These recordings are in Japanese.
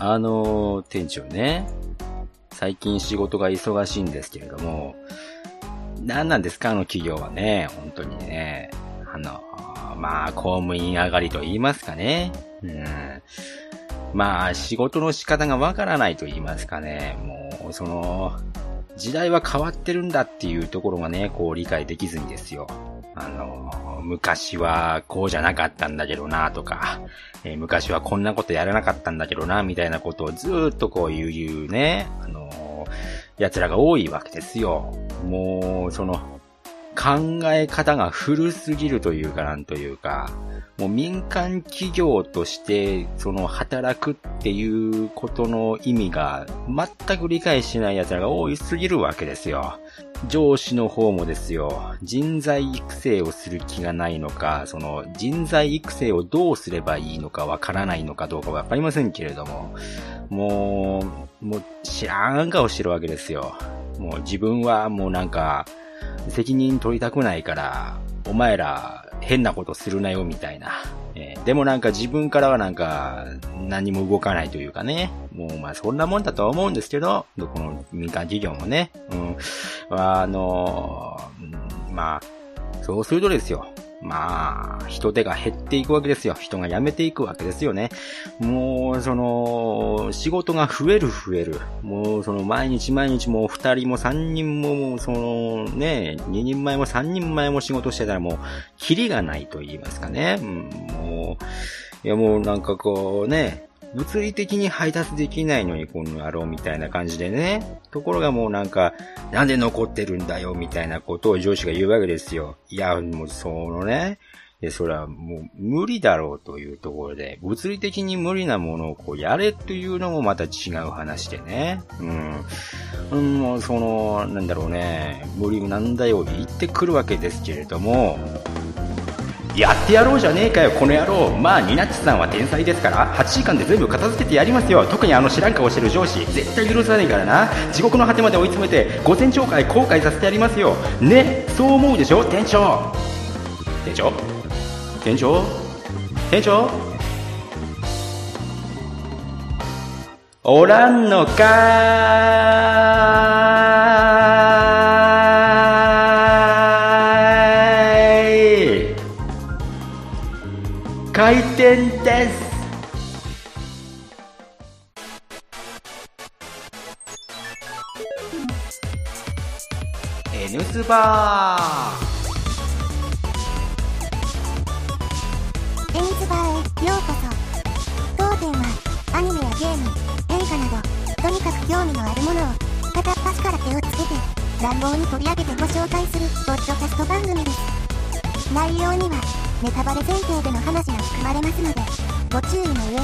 あの、店長ね、最近仕事が忙しいんですけれども、何なんですか？あの企業はね、本当にね。あの、まあ、公務員上がりと言いますかね。うん。まあ、仕事の仕方がわからないと言いますかね。もう、その、時代は変わってるんだっていうところがね、こう理解できずにですよ。あの、昔はこうじゃなかったんだけどなとか、えー、昔はこんなことやらなかったんだけどな、みたいなことをずーっとこう言う言うね、あの、奴らが多いわけですよ。もう、その、考え方が古すぎるというかなんというか、もう民間企業としてその働くっていうことの意味が全く理解しない奴らが多いすぎるわけですよ。上司の方もですよ、人材育成をする気がないのか、その人材育成をどうすればいいのかわからないのかどうかわかりませんけれども、もう、もう知らん顔してるわけですよ。もう自分はもうなんか、責任取りたくないから、お前ら変なことするなよみたいな。えー、でもなんか自分からはなんか何も動かないというかね。もうまあそんなもんだとは思うんですけど、どこの民間企業もね。うん。あのー、まあ、そうするとですよ。まあ、人手が減っていくわけですよ。人が辞めていくわけですよね。もう、その、仕事が増える増える。もう、その、毎日毎日もう二人も三人も、その、ね、二人前も三人前も仕事してたらもう、キリがないと言いますかね。うん、もう、いやもうなんかこうね、物理的に配達できないのにこの野郎みたいな感じでね。ところがもうなんか、なんで残ってるんだよみたいなことを上司が言うわけですよ。いや、もうそのね、で、それはもう無理だろうというところで、物理的に無理なものをこうやれというのもまた違う話でね。うん。うん、その、なんだろうね、無理なんだよって言ってくるわけですけれども、やってやろうじゃねえかよこの野郎。まあニナッチさんは天才ですから8時間で全部片付けてやりますよ。特にあの知らん顔してる上司絶対許さないからな。地獄の果てまで追い詰めて午前懲戒後悔させてやりますよ。ねそう思うでしょ？店長。店長？店長？店長？おらんのかー。開店です N スバー N スバーへようこそ。当店はアニメやゲーム。映画などとにかく興味のあるものを片っ端から手をつけて乱暴に取り上げてご紹介するポッドキャスト番組です。内容にはネタバレ前提での話が含まれますので、ご注意の上、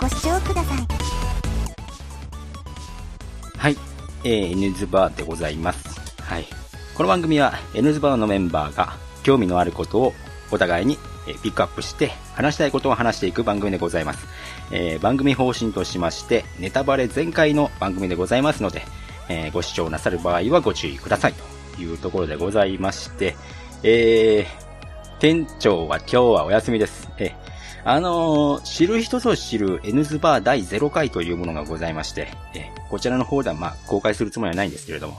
ご視聴ください。はい、えー、N ズバーでございます。はい。この番組は N ズバーのメンバーが興味のあることをお互いにピックアップして話したいことを話していく番組でございます。えー、番組方針としましてネタバレ全開の番組でございますので、えー、ご視聴なさる場合はご注意くださいというところでございまして、えー、店長は今日はお休みです。え、あのー、知る人ぞ知る N ズバー第0回というものがございまして、え、こちらの方ではまあ公開するつもりはないんですけれども、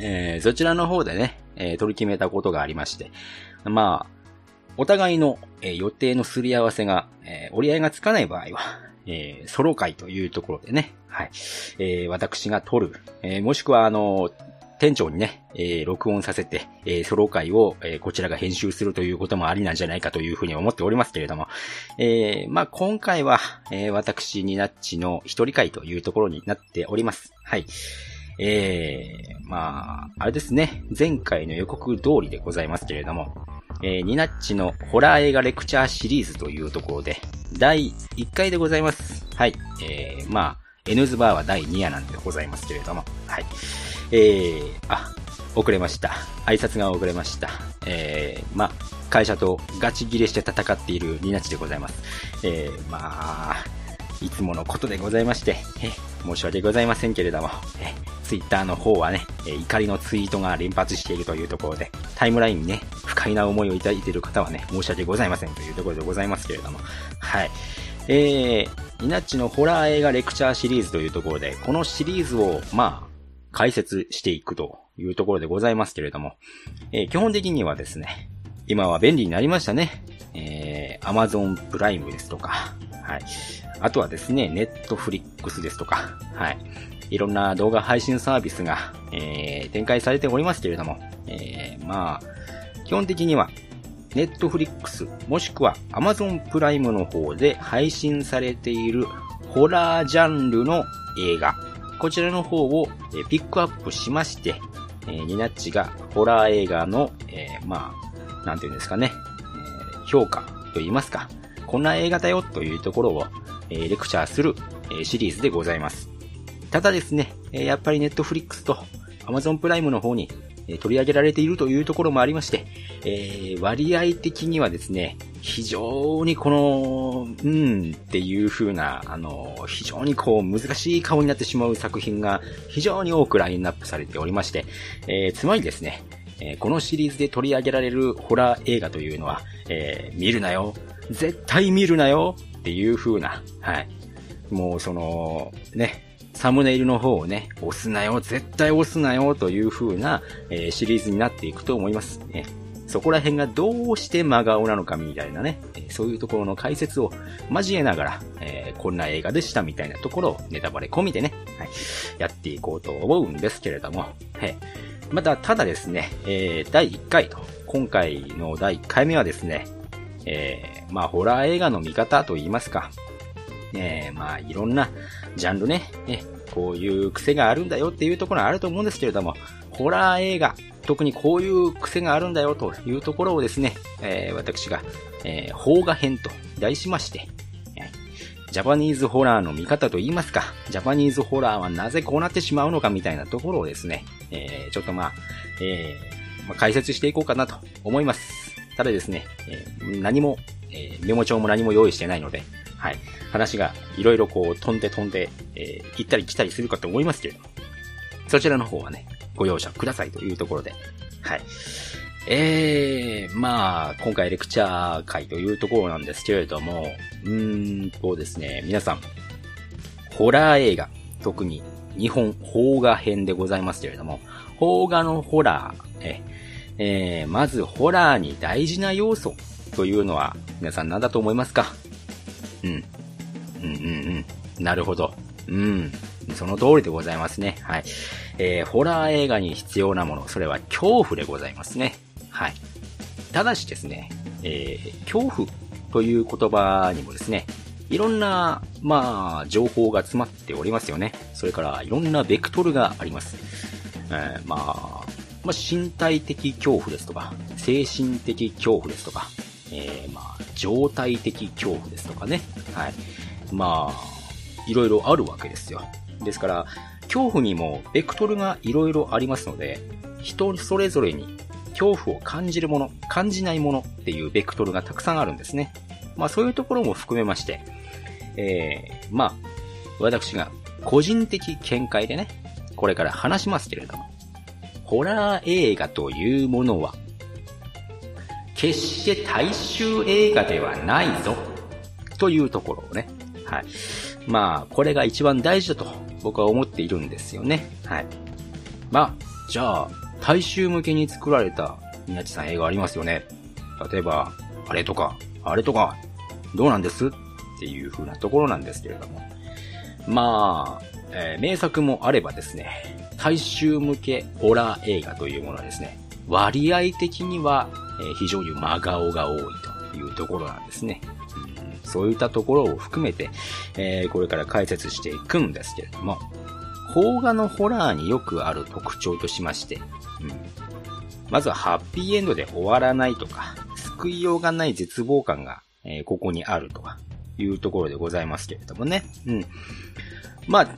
えー、そちらの方でね、えー、取り決めたことがありまして、まあ、お互いの、えー、予定のすり合わせが、えー、折り合いがつかない場合は、えー、ソロ会というところでね、はい、えー、私が撮る、えー、もしくはあのー、店長にね、えー、録音させて、えー、ソロ回を、えー、こちらが編集するということもありなんじゃないかというふうに思っておりますけれども、えー、まあ、今回は、えー、私になっちの一人会というところになっております。はい。えー、まあ、あれですね、前回の予告通りでございますけれども、えー、ニナッチのホラー映画レクチャーシリーズというところで、第1回でございます。はい。えー、まあ、N ズバーは第2夜なんでございますけれども、はい。えー、あ、遅れました。挨拶が遅れました。えー、ま、会社とガチ切れして戦っているニナチでございます。えー、まあ、いつものことでございまして、え申し訳ございませんけれども、えツイッターの方はね、え怒りのツイートが連発しているというところで、タイムラインにね、不快な思いをいただいている方はね、申し訳ございませんというところでございますけれども、はい。えー、ニナッチのホラー映画レクチャーシリーズというところで、このシリーズを、まあ、解説していくというところでございますけれども、えー、基本的にはですね、今は便利になりましたね。えー、Amazon プライムですとか、はい。あとはですね、Netflix ですとか、はい。いろんな動画配信サービスが、えー、展開されておりますけれども、えー、まあ、基本的には、Netflix、もしくは Amazon プライムの方で配信されているホラージャンルの映画、こちらの方をピックアップしまして、えー、ニナッチがホラー映画の、えー、まあ、なんていうんですかね、えー、評価と言いますか、こんな映画だよというところを、えー、レクチャーする、え、シリーズでございます。ただですね、え、やっぱりネットフリックスと Amazon プライムの方に取り上げられているというところもありまして、えー、割合的にはですね、非常にこの、うんっていう風な、あの、非常にこう難しい顔になってしまう作品が非常に多くラインナップされておりまして、えー、つまりですね、えー、このシリーズで取り上げられるホラー映画というのは、えー、見るなよ、絶対見るなよっていう風な、はい。もうその、ね、サムネイルの方をね、押すなよ、絶対押すなよという風な、えー、シリーズになっていくと思います。ね、そこら辺がどうして真顔なのかみたいなね、そういうところの解説を交えながら、えー、こんな映画でしたみたいなところをネタバレ込みでね、はい、やっていこうと思うんですけれども、はい、また、ただですね、えー、第1回と、今回の第1回目はですね、えー、まあ、ホラー映画の見方と言いますか、えー、まあ、いろんなジャンルね、えこういう癖があるんだよっていうところはあると思うんですけれども、ホラー映画、特にこういう癖があるんだよというところをですね、えー、私が、えー、邦画編と題しまして、ジャパニーズホラーの見方と言いますか、ジャパニーズホラーはなぜこうなってしまうのかみたいなところをですね、えー、ちょっとまあ、えー、まあ、解説していこうかなと思います。ただですね、えー、何も、えメモ帳も何も用意してないので、はい。話がいろいろこう飛んで飛んで、えー、行ったり来たりするかと思いますけれども、そちらの方はね、ご容赦くださいというところで、はい。えー、まあ、今回レクチャー会というところなんですけれども、うーんとですね、皆さん、ホラー映画、特に日本邦画編でございますけれども、邦画のホラー、え、えー、まずホラーに大事な要素というのは皆さん何だと思いますか？うん。うんうんうん。なるほど。うん。その通りでございますね。はい。えー、ホラー映画に必要なもの、それは恐怖でございますね。はい。ただしですね、えー、恐怖という言葉にもですね、いろんな、まあ、情報が詰まっておりますよね。それから、いろんなベクトルがあります。えー、まあ、まあ、身体的恐怖ですとか、精神的恐怖ですとか、えー、まあ、状態的恐怖ですとかね。はい。まあ、いろいろあるわけですよ。ですから、恐怖にもベクトルがいろいろありますので、人それぞれに恐怖を感じるもの、感じないものっていうベクトルがたくさんあるんですね。まあそういうところも含めまして、えー、まあ、私が個人的見解でね、これから話しますけれども、ホラー映画というものは、決して大衆映画ではないぞ、というところをね、はい。まあ、これが一番大事だと僕は思っているんですよね。はい。まあ、じゃあ、大衆向けに作られた宮地さん映画ありますよね。例えば、あれとか、あれとか、どうなんです？っていう風なところなんですけれども。まあ、えー、名作もあればですね、大衆向けホラー映画というものはですね、割合的には、え、非常に真顔が多いというところなんですね。そういったところを含めて、えー、これから解説していくんですけれども、邦画のホラーによくある特徴としまして、うん、まずはハッピーエンドで終わらないとか、救いようがない絶望感が、えー、ここにあるとか、いうところでございますけれどもね。うん。まあ、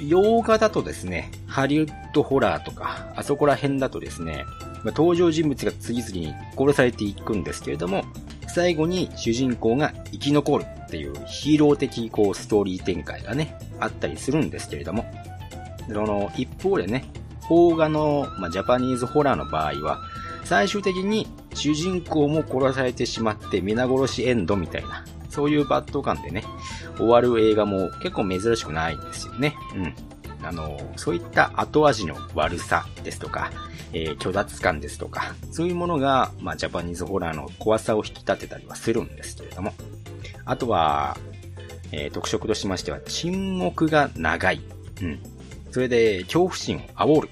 洋画だとですね、ハリウッドホラーとか、あそこら辺だとですね、登場人物が次々に殺されていくんですけれども、最後に主人公が生き残るっていうヒーロー的こうストーリー展開がね、あったりするんですけれども、その一方でね、邦画の、まあ、ジャパニーズホラーの場合は、最終的に主人公も殺されてしまって皆殺しエンドみたいな、そういうバッド感でね、終わる映画も結構珍しくないんですよね。うん。あの、そういった後味の悪さですとか、えー、虚脱感ですとか、そういうものが、まあ、ジャパニーズホラーの怖さを引き立てたりはするんですけれども、あとは、えー、特色としましては、沈黙が長い。うん。それで、恐怖心を煽る。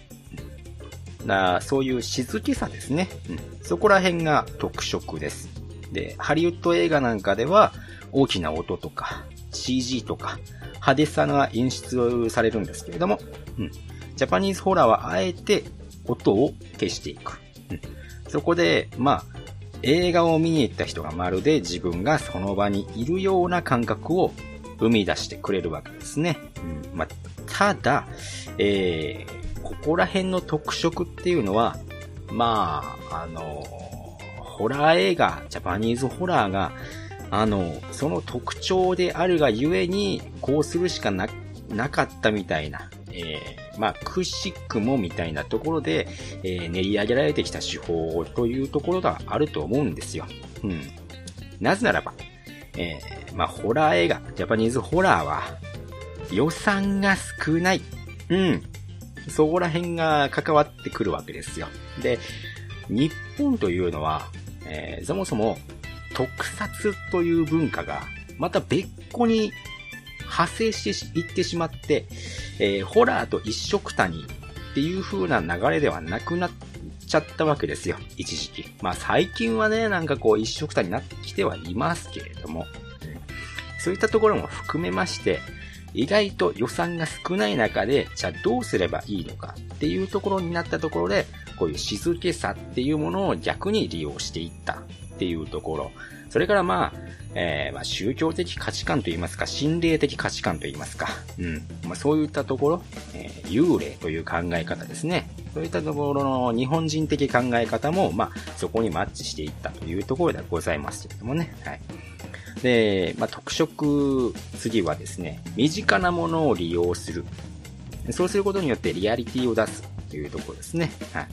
な、そういう静けさですね。うん。そこら辺が特色です。で、ハリウッド映画なんかでは、大きな音とか、CG とか、派手さが演出されるんですけれども、うん。ジャパニーズホラーはあえて音を消していく。うん。そこで、まあ、映画を見に行った人がまるで自分がその場にいるような感覚を生み出してくれるわけですね。うん。まあ、ただ、えー、ここら辺の特色っていうのは、まあ、あの、ホラー映画、ジャパニーズホラーが、あの、その特徴であるがゆえに、こうするしかな、なかったみたいな、えー、まあ、くしくもみたいなところで、えー、練り上げられてきた手法というところがあると思うんですよ。うん。なぜならば、えー、まあ、ホラー映画、ジャパニーズホラーは、予算が少ない。うん。そこら辺が関わってくるわけですよ。で、日本というのは、えー、そもそも特撮という文化が、また別個に派生していってしまって、えー、ホラーと一色たにっていう風な流れではなくなっちゃったわけですよ。一時期。まあ最近はね、なんかこう一色たになってきてはいますけれども、そういったところも含めまして、意外と予算が少ない中で、じゃあどうすればいいのかっていうところになったところで、こういう静けさっていうものを逆に利用していったっていうところ。それからまあ、えー、まあ、宗教的価値観といいますか、心霊的価値観といいますか、うん。まあ、そういったところ、えー、幽霊という考え方ですね。そういったところの日本人的考え方も、まあ、そこにマッチしていったというところではございますけれどもね。はい。で、まあ、特色、次はですね、身近なものを利用する。そうすることによってリアリティを出すというところですね。はい。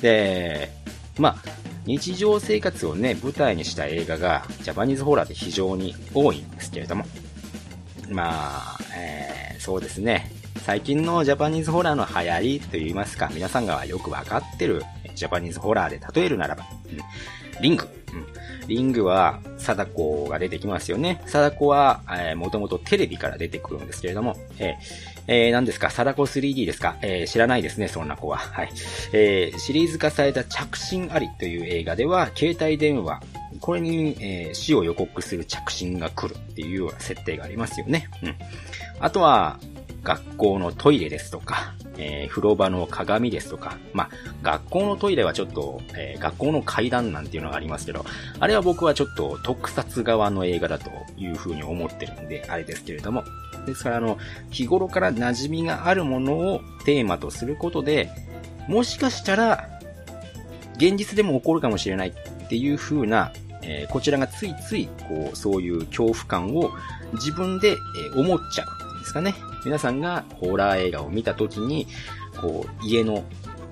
で、まあ、日常生活をね、舞台にした映画が、ジャパニーズホラーで非常に多いんですけれども。まあ、えー、そうですね。最近のジャパニーズホラーの流行りと言いますか、皆さんがよくわかってるジャパニーズホラーで例えるならば、うん、リング。うん、リングは、貞子が出てきますよね。貞子は、えー、もともとテレビから出てくるんですけれども、えーえー、何ですか？貞子 3D ですか？えー、知らないですね、そんな子は。はい。えー、シリーズ化された着信ありという映画では、携帯電話、これに、えー、死を予告する着信が来るっていうような設定がありますよね。うん。あとは、学校のトイレですとか、えー、風呂場の鏡ですとか、まあ、学校のトイレはちょっと、えー、学校の階段なんていうのがありますけど、あれは僕はちょっと特撮側の映画だというふうに思ってるんで、あれですけれども、ですから、あの、日頃から馴染みがあるものをテーマとすることで、もしかしたら、現実でも起こるかもしれないっていう風な、えー、こちらがついつい、こう、そういう恐怖感を自分で、え、思っちゃうんですかね。皆さんがホラー映画を見た時に、こう、家の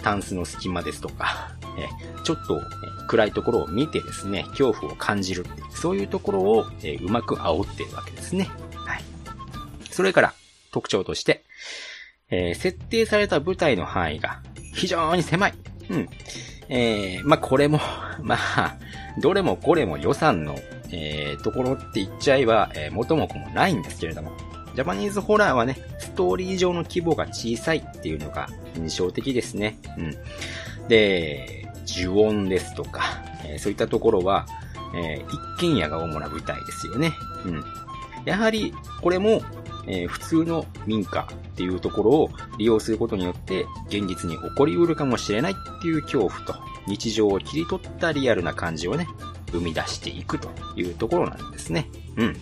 タンスの隙間ですとか、え、ちょっと、暗いところを見てですね、恐怖を感じるって、そういうところを、えうまく煽っているわけですね。はいそれから特徴として、えー、設定された舞台の範囲が非常に狭い。うん。えー、まあ、これも まあ、どれもこれも予算の、えー、ところって言っちゃえば、えー、元も子もないんですけれども、ジャパニーズホラーはね、ストーリー上の規模が小さいっていうのが印象的ですね。うん。で、呪音ですとか、えー、そういったところは、えー、一軒家が主な舞台ですよね。うん。やはり、これも、えー、普通の民家っていうところを利用することによって、現実に起こりうるかもしれないっていう恐怖と、日常を切り取ったリアルな感じをね、生み出していくというところなんですね。うん。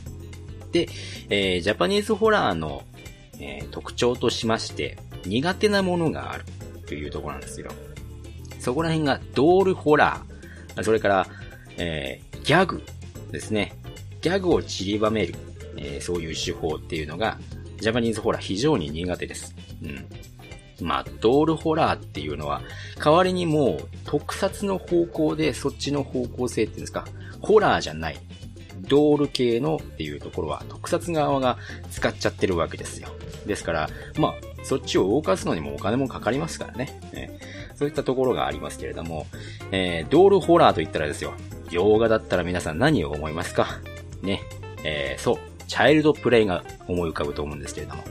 で、えー、ジャパニーズホラーの、えー、特徴としまして、苦手なものがあるというところなんですよ。そこら辺がドールホラー、それから、えー、ギャグですね。ギャグを散りばめる。えー、そういう手法っていうのが、ジャパニーズホラー非常に苦手です。うん。まあ、ドールホラーっていうのは、代わりにもう、特撮の方向でそっちの方向性っていうんですか、ホラーじゃない。ドール系のっていうところは特撮側が使っちゃってるわけですよ。ですから、まあ、そっちを動かすのにもお金もかかりますからね。ねそういったところがありますけれども、えー、ドールホラーと言ったらですよ、洋画だったら皆さん何を思いますか？ね。えー、そう、チャイルドプレイが思い浮かぶと思うんですけれども。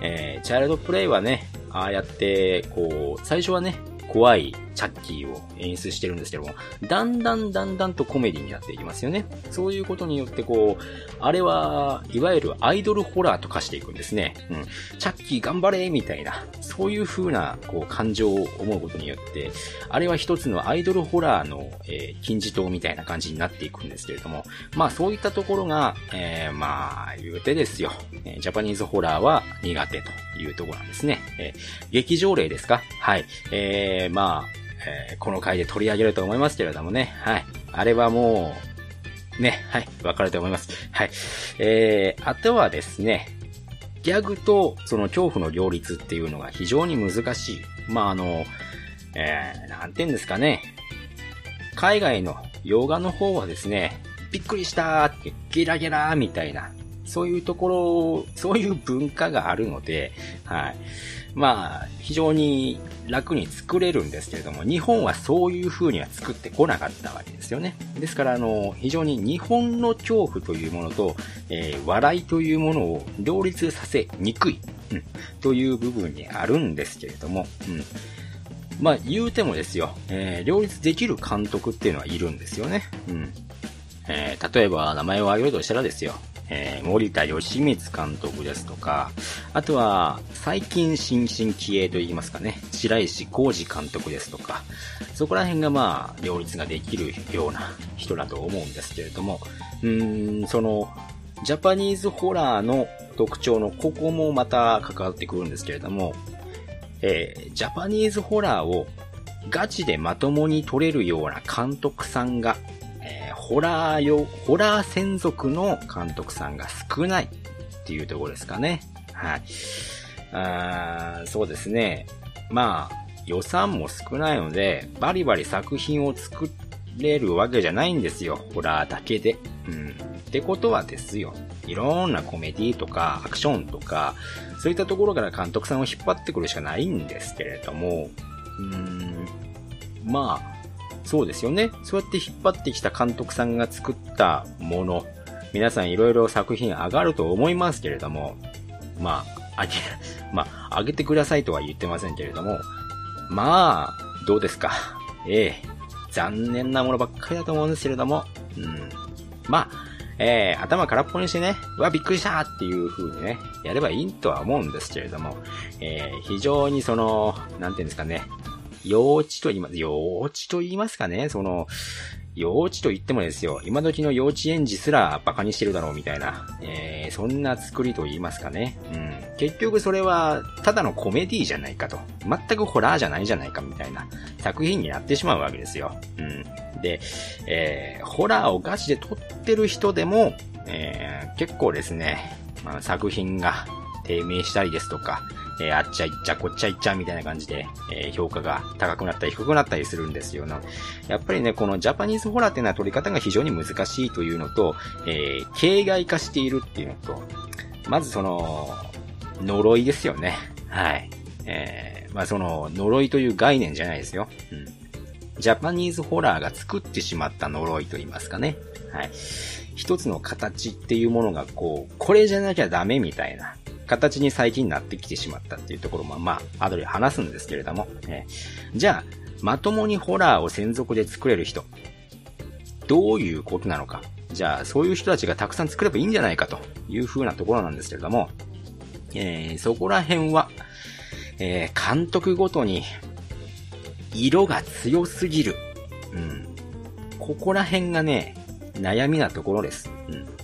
えー、チャイルドプレイはね、ああやって、こう、最初はね、怖いチャッキーを演出してるんですけども、だんだんだんだんとコメディになっていきますよね。そういうことによってこう、あれは、いわゆるアイドルホラーと化していくんですね。うん。チャッキー頑張れみたいな、そういう風な、こう、感情を思うことによって、あれは一つのアイドルホラーの、えー、金字塔みたいな感じになっていくんですけれども、まあそういったところが、えー、まあ、言うてですよ。ジャパニーズホラーは苦手というところなんですね。えー、劇場例ですか？はい。えー、まあ、えー、この回で取り上げると思いますけれどもね。はい。あれはもう、ね、はい、わかると思います。はい。えー、あとはですね、ギャグとその恐怖の両立っていうのが非常に難しい。まあ、あの、えー、なんて言うんですかね。海外の洋画の方はですね、びっくりしたーって、ゲラゲラーみたいな、そういうところ、そういう文化があるので、はい。まあ、非常に楽に作れるんですけれども、日本はそういう風には作ってこなかったわけですよね。ですから、あの、非常に日本の恐怖というものと、えー、笑いというものを両立させにくい、うん、という部分にあるんですけれども、うん。まあ、言うてもですよ、えー、両立できる監督っていうのはいるんですよね。うん。えー、例えば、名前を挙げるとしたらですよ、えー、森田義満監督ですとか、あとは、最近新進気鋭と言いますかね、白石浩二監督ですとか、そこら辺がまあ、両立ができるような人だと思うんですけれども、うーん、その、ジャパニーズホラーの特徴のここもまた関わってくるんですけれども、えー、ジャパニーズホラーをガチでまともに撮れるような監督さんがホラー用、ホラー専属の監督さんが少ないっていうところですかね。はい。あそうですね。まあ、予算も少ないので、バリバリ作品を作れるわけじゃないんですよ。ホラーだけで。うん。ってことはですよ。いろんなコメディとかアクションとか、そういったところから監督さんを引っ張ってくるしかないんですけれども、うーん、まあ、そうですよね。そうやって引っ張ってきた監督さんが作ったもの、皆さんいろいろ作品上がると思いますけれども、まあ、あげ、まあ、上げてくださいとは言ってませんけれども、まあ、どうですか。ええ残念なものばっかりだと思うんですけれども、うん。まあ、えー、頭空っぽにしてね、うわ、びっくりしたっていう風にね、やればいいとは思うんですけれども、えー、非常にその、なんていうんですかね、幼稚と言います、幼稚と言いますかね、その、幼稚と言ってもですよ、今時の幼稚園児すら馬鹿にしてるだろうみたいな、えー、そんな作りと言いますかね。うん。結局それは、ただのコメディじゃないかと。全くホラーじゃないじゃないかみたいな作品になってしまうわけですよ。うん。で、えー、ホラーをガチで撮ってる人でも、えー、結構ですね、まあ、作品が低迷したりですとか、えー、あっちゃいっちゃこっちゃいっちゃみたいな感じで、えー、評価が高くなったり低くなったりするんですよな。やっぱりね、このジャパニーズホラーっていうのは撮り方が非常に難しいというのと、えー、形骸化しているっていうのと、まずその、呪いですよね。はい。えー、まあその、呪いという概念じゃないですよ。うん。ジャパニーズホラーが作ってしまった呪いと言いますかね。はい。一つの形っていうものがこう、これじゃなきゃダメみたいな、形に最近なってきてしまったっていうところも、まあ、後で話すんですけれども、えー、じゃあ、まともにホラーを専属で作れる人、どういうことなのか。じゃあ、そういう人たちがたくさん作ればいいんじゃないかという風なところなんですけれども、えー、そこら辺は、えー、監督ごとに、色が強すぎる。うん。ここら辺がね、悩みなところです。うん。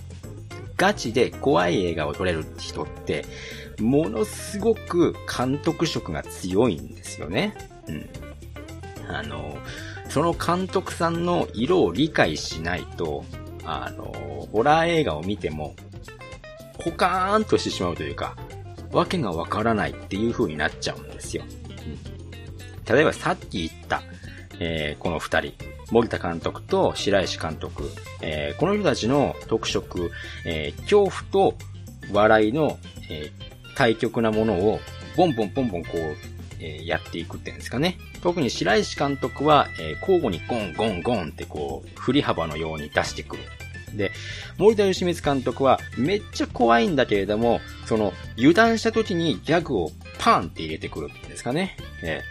ガチで怖い映画を撮れる人って、ものすごく監督色が強いんですよね。うん。あの、その監督さんの色を理解しないと、あの、ホラー映画を見ても、ポカーンとしてしまうというか、わけがわからないっていう風になっちゃうんですよ。うん、例えばさっき言った、えー、この二人、森田監督と白石監督、えー、この人たちの特色、えー、恐怖と笑いの、えー、対極なものを、ボンボンボンボンこう、えー、やっていくっていうんですかね。特に白石監督は、えー、交互にゴンゴンゴンってこう、振り幅のように出してくる。で、森田義満監督はめっちゃ怖いんだけれども、その油断した時にギャグをパンって入れてくるっていうんですかね。え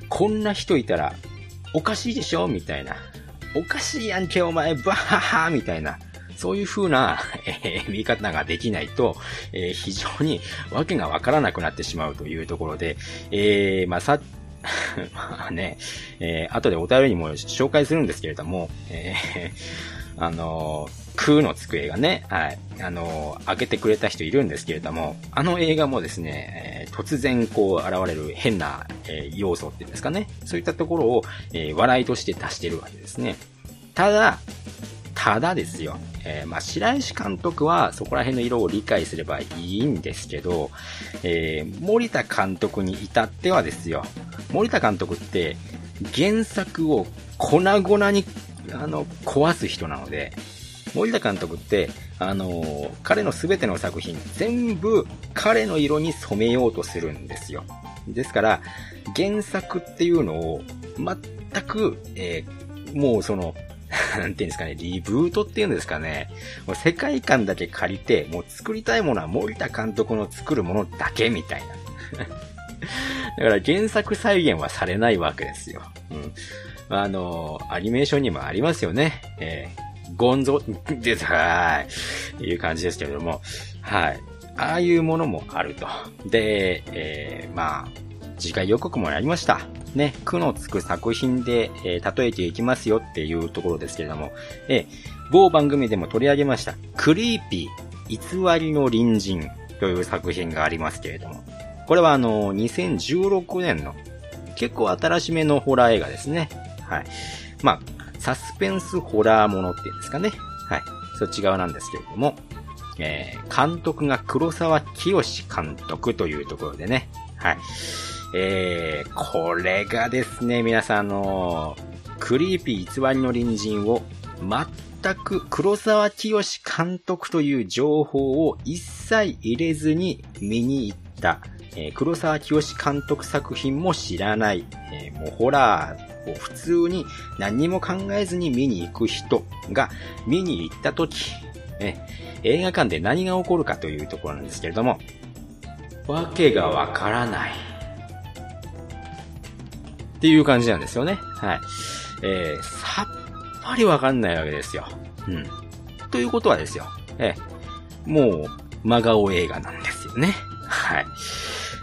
ー、こんな人いたらおかしいでしょ？みたいな。おかしいやんけお前、バハハみたいな。そういう風な、えー、見方ができないと、えー、非常に訳がわからなくなってしまうというところで、えー、まあ、さ、まあね、えー、後でお便りにも紹介するんですけれども、えー、あのー、空の机がね、はい、あの、開けてくれた人いるんですけれども、あの映画もですね、えー、突然こう現れる変な、えー、要素っていうんですかね、そういったところを、えー、笑いとして出してるわけですね。ただ、ただですよ。え、まあ、白石監督はそこら辺の色を理解すればいいんですけど、え、森田監督に至ってはですよ。森田監督って原作を粉々にあの壊す人なので、森田監督って、あのー、彼の全ての作品、全部彼の色に染めようとするんですよ。ですから、原作っていうのを全く、えー、もうその、なんていうんですかね、リブートっていうんですかね。もう世界観だけ借りて、もう作りたいものは森田監督の作るものだけみたいな。だから原作再現はされないわけですよ。うん。あの、アニメーションにもありますよね。えー、ゴンゾ、です、はい。いう感じですけれども、はい。ああいうものもあると。で、えー、まあ、次回予告もやりました。ね、苦のつく作品で、えー、例えていきますよっていうところですけれども、えー、某番組でも取り上げました、クリーピー、偽りの隣人という作品がありますけれども、これはあの、2016年の結構新しめのホラー映画ですね。はい。まあ、サスペンスホラーものっていうんですかね。はい。そっち側なんですけれども、えー、監督が黒沢清監督というところでね、はい。えー、これがですね、皆さん、あの、クリーピー偽りの隣人を全く黒沢清監督という情報を一切入れずに見に行った、えー、黒沢清監督作品も知らない、えー、もうホラーを普通に何も考えずに見に行く人が見に行った時、ね、映画館で何が起こるかというところなんですけれども、わけがわからない。っていう感じなんですよね。はい。えー、さっぱりわかんないわけですよ。うん。ということはですよ。えー、もう、真顔映画なんですよね。はい。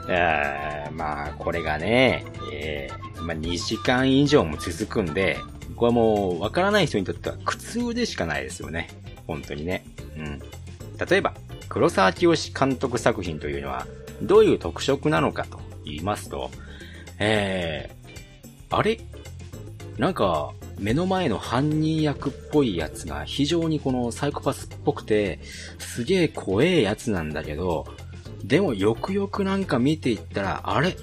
えー、まあ、これがね、えー、まあ、2時間以上も続くんで、これはもう、わからない人にとっては苦痛でしかないですよね。本当にね。うん。例えば、黒沢清監督作品というのは、どういう特色なのかと言いますと、えーあれ？なんか、目の前の犯人役っぽいやつが非常にこのサイコパスっぽくて、すげえ怖えやつなんだけど、でもよくよくなんか見ていったら、あれ？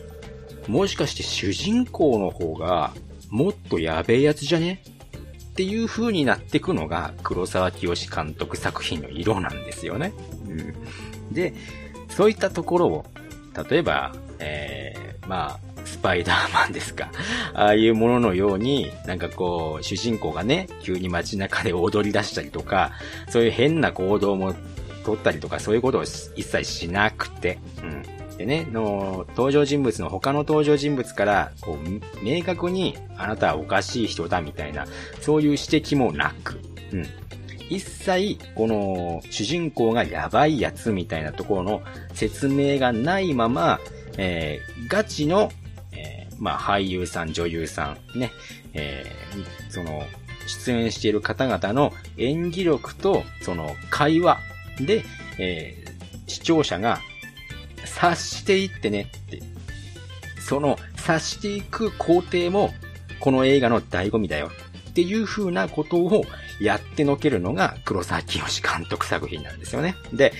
もしかして主人公の方がもっとやべえやつじゃね？っていう風になってくのが黒沢清監督作品の色なんですよね。うん。で、そういったところを、例えば、えー、まあ、スパイダーマンですか。ああいうもののように、なんかこう、主人公がね、急に街中で踊り出したりとか、そういう変な行動も取ったりとか、そういうことを一切しなくて、うん。でね、の、登場人物の他の登場人物から、こう、明確に、あなたはおかしい人だみたいな、そういう指摘もなく、うん。一切、この、主人公がやばいやつみたいなところの説明がないまま、えー、ガチのえまあ、俳優さん、女優さん、ね、えー、その、出演している方々の演技力と、その、会話で、えー、視聴者が察していってねって、その察していく工程も、この映画の醍醐味だよっていう風なことをやってのけるのが黒沢清監督作品なんですよね。で、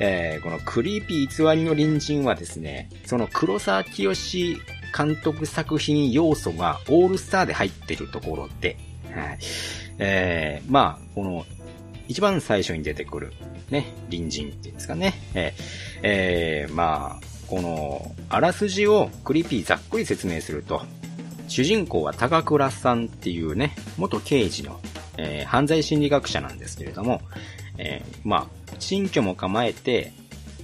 えー、このクリーピー偽りの隣人はですね、その黒沢清監督作品要素がオールスターで入ってるところで、はい。えー、まあ、この、一番最初に出てくる、ね、隣人っていうんですかね。えー、えー、まあ、この、あらすじをクリピーざっくり説明すると、主人公は高倉さんっていうね、元刑事の、えー、犯罪心理学者なんですけれども、えー、まあ、新居も構えて、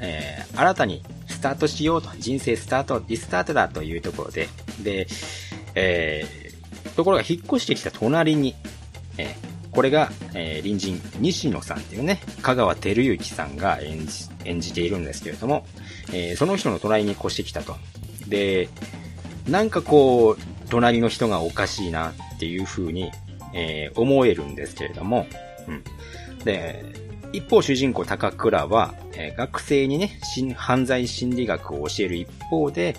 えー、新たにスタートしようと、人生スタート、リスタートだというところで、で、えー、ところが引っ越してきた隣に、えー、これが、えー、隣人、西野さんっていうね、香川照之さんが演じ、演じているんですけれども、えー、その人の隣に越してきたと。で、なんかこう、隣の人がおかしいなっていう風に、えー、思えるんですけれども、うん。で、一方主人公高倉は、えー、学生にね、犯罪心理学を教える一方で、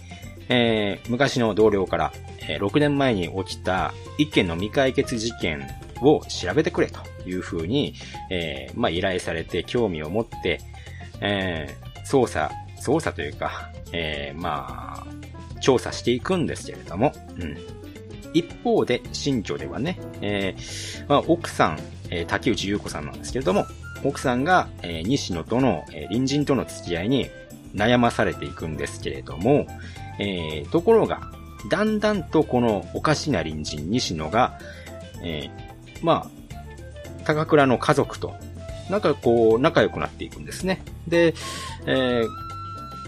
えー、昔の同僚から、えー、6年前に起きた一件の未解決事件を調べてくれという風に、えー、まあ、依頼されて興味を持って、えー、捜査、捜査というか、えー、まあ、調査していくんですけれども、うん。一方で、新居ではね、えー、まあ、奥さん、えー、竹内優子さんなんですけれども、奥さんが、えー、西野との、えー、隣人との付き合いに悩まされていくんですけれども、えー、ところが、だんだんとこのおかしな隣人西野が、えー、まあ、高倉の家族と、なんかこう、仲良くなっていくんですね。で、えー、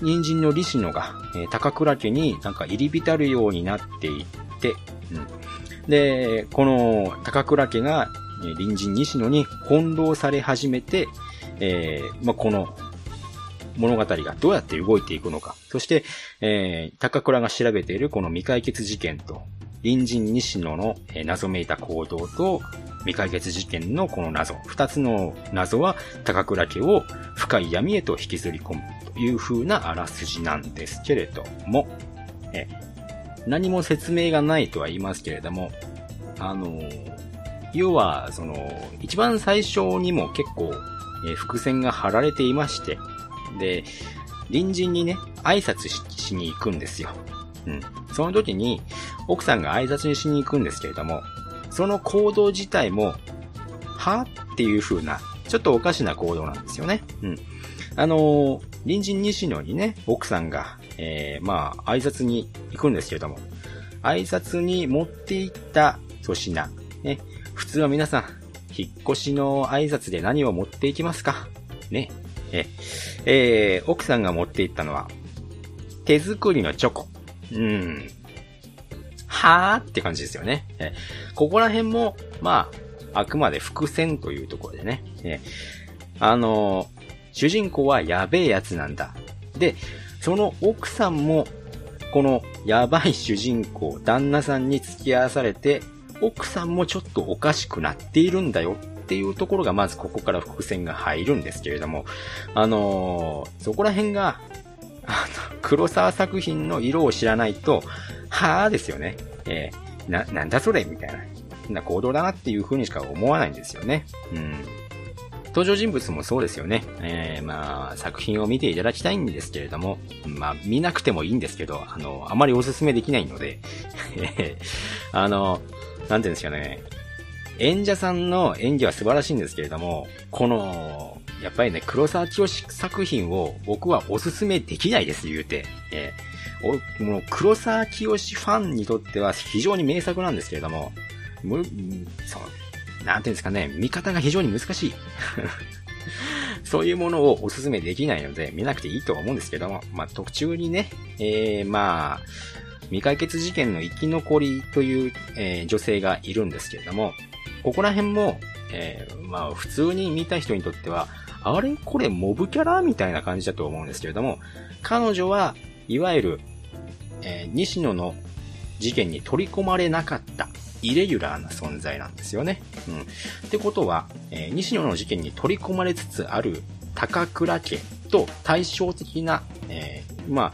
人参の李氏野が、え、高倉家になんか入り浸るようになっていって、うん、で、この高倉家が、えー、隣人西野に翻弄され始めて、えー、まあ、この物語がどうやって動いていくのか。そして、えー、高倉が調べているこの未解決事件と、隣人西野の、謎めいた行動と、未解決事件のこの謎。二つの謎は高倉家を深い闇へと引きずり込むという風なあらすじなんですけれども、え何も説明がないとは言いますけれども、あの要は、その、一番最初にも結構、え伏線が張られていまして、で、隣人にね、挨拶しに行くんですよ。うん。その時に、奥さんが挨拶にしに行くんですけれども、その行動自体も、はっていう風な、ちょっとおかしな行動なんですよね。うん。あのー、隣人西野にね、奥さんが、えー、まあ、挨拶に行くんですけれども、挨拶に持って行った粗品、ね、普通は皆さん、引っ越しの挨拶で何を持っていきますか？ね。え、えー、奥さんが持っていったのは、手作りのチョコ。うん。はーって感じですよね。えここら辺も、まあ、あくまで伏線というところでね。えあの、主人公はやべえやつなんだ。で、その奥さんも、このやばい主人公、旦那さんに付き合わされて、奥さんもちょっとおかしくなっているんだよっていうところがまずここから伏線が入るんですけれども、あのー、そこら辺が、あ、黒沢作品の色を知らないと、はぁですよね。えー、な、なんだそれみたいな。な行動だなっていう風にしか思わないんですよね。うん。登場人物もそうですよね。えー、まあ、作品を見ていただきたいんですけれども、まあ、見なくてもいいんですけど、あの、あまりおすすめできないので、あの、なんていうんですかね、演者さんの演技は素晴らしいんですけれども、この、やっぱりね、黒沢清作品を僕はおすすめできないです、言うて。えー、もう黒沢清ファンにとっては非常に名作なんですけれども、む、そう、なんていうんですかね、見方が非常に難しい。そういうものをおすすめできないので、見なくていいとは思うんですけども、まあ、特注にね、えー、まあ、未解決事件の生き残りという、えー、女性がいるんですけれども、ここら辺も、えー、まあ、普通に見た人にとっては、あれ？これモブキャラ？みたいな感じだと思うんですけれども、彼女は、いわゆる、えー、西野の事件に取り込まれなかった、イレギュラーな存在なんですよね。うん。ってことは、えー、西野の事件に取り込まれつつある高倉家と対照的な、えー、まあ、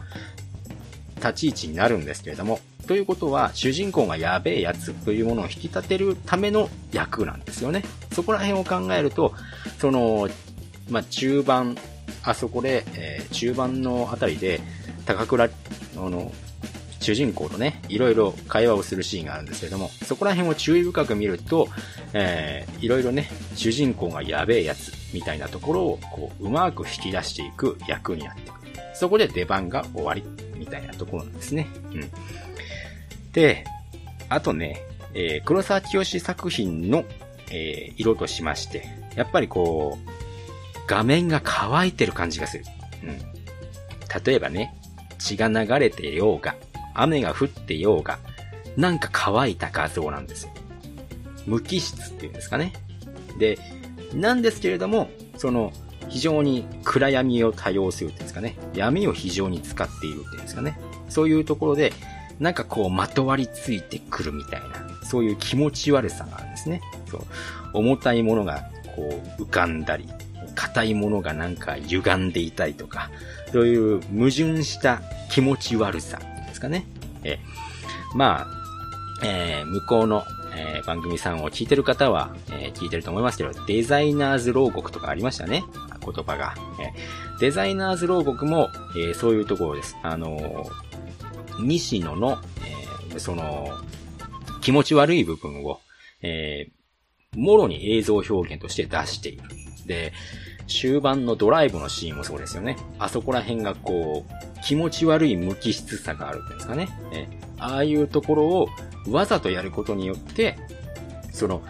立ち位置になるんですけれども、ということは、主人公がやべえやつというものを引き立てるための役なんですよね。そこら辺を考えると、その、まあ、中盤、あそこで、えー、中盤のあたりで、高倉、あの、主人公とね、いろいろ会話をするシーンがあるんですけれども、そこら辺を注意深く見ると、えー、いろいろね、主人公がやべえやつ、みたいなところを、こう、うまく引き出していく役になっていく。そこで出番が終わり、みたいなところなんですね。うん。で、あとね、えー、黒沢清作品の、えー、色としまして、やっぱりこう、画面が乾いてる感じがする。うん。例えばね、血が流れてようが、雨が降ってようが、なんか乾いた画像なんですよ。無機質っていうんですかね。で、なんですけれども、その、非常に暗闇を多用するっていうんですかね。闇を非常に使っているっていうんですかね。そういうところで、なんかこう、まとわりついてくるみたいな、そういう気持ち悪さがあるんですね。そう。重たいものが、こう、浮かんだり、硬いものがなんか歪んでいたりとか、そういう矛盾した気持ち悪さですかね。えまあ、えー、向こうの、えー、番組さんを聞いてる方は、え、聞いてると思いますけど、デザイナーズ牢獄とかありましたね。言葉が。えデザイナーズ牢獄も、えそういうところです。あの西野の、えその、気持ち悪い部分を、えもろに映像表現として出している。で、終盤のドライブのシーンもそうですよね。あそこら辺がこう、気持ち悪い無機質さがあるんですかね。えああいうところをわざとやることによって、その、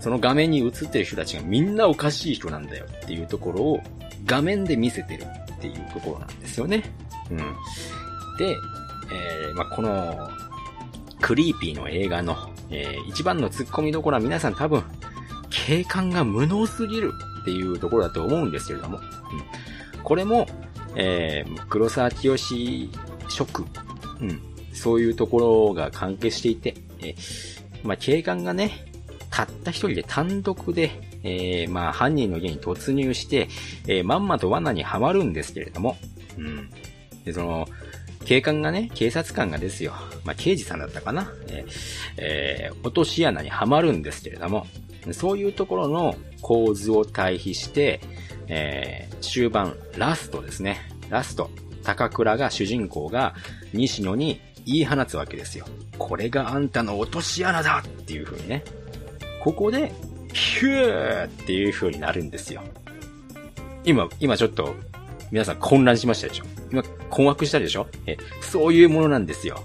その画面に映ってる人たちがみんなおかしい人なんだよっていうところを画面で見せてるっていうところなんですよね。うん。で、えー、まあ、この、クリーピーの映画の、えー、一番の突っ込みどころは皆さん多分、景観が無能すぎるっていうところだと思うんですけれども、うん、これも、えー、黒沢清色、うん、そういうところが関係していて、えー、まあ、警官がね、たった一人で単独で、えー、まあ、犯人の家に突入して、えー、まんまと罠にはまるんですけれども、うん。で、その、警官がね、警察官がですよ。まあ、刑事さんだったかな。えー、えー、落とし穴にはまるんですけれども、そういうところの構図を対比して、えー、終盤、ラストですね。ラスト。高倉が主人公が西野に言い放つわけですよ。これがあんたの落とし穴だっていう風にね。ここで、ヒューっていう風になるんですよ。今、今ちょっと、皆さん混乱しましたでしょ？今、困惑したでしょ？え、そういうものなんですよ。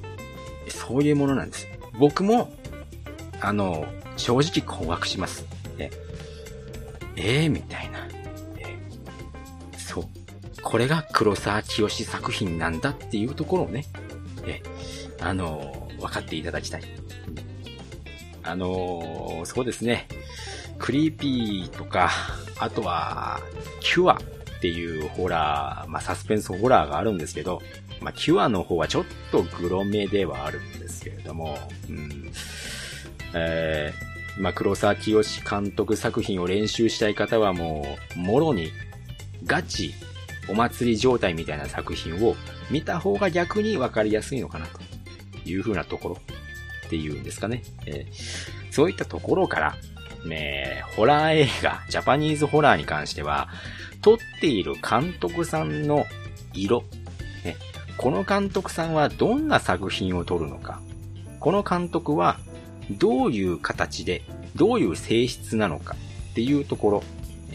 そういうものなんです。僕も、あの、正直困惑します。え、えー、みたいな。えそう。これが黒沢清作品なんだっていうところをね、え、あの分かっていただきたい。あのそうですね。クリーピーとか、あとは、 CUREっていうホラー、まあ、サスペンスホラーがあるんですけど、まあ、 CUREの方はちょっとグロめではあるんですけれども、うん、えー、まあ、黒沢清監督作品を練習したい方はもう、もろに、ガチ、お祭り状態みたいな作品を見た方が逆にわかりやすいのかなという風なところっていうんですかね。えー、そういったところから、ね、ホラー映画、ジャパニーズホラーに関しては、撮っている監督さんの色、ね、この監督さんはどんな作品を撮るのか、この監督はどういう形で、どういう性質なのかっていうところ、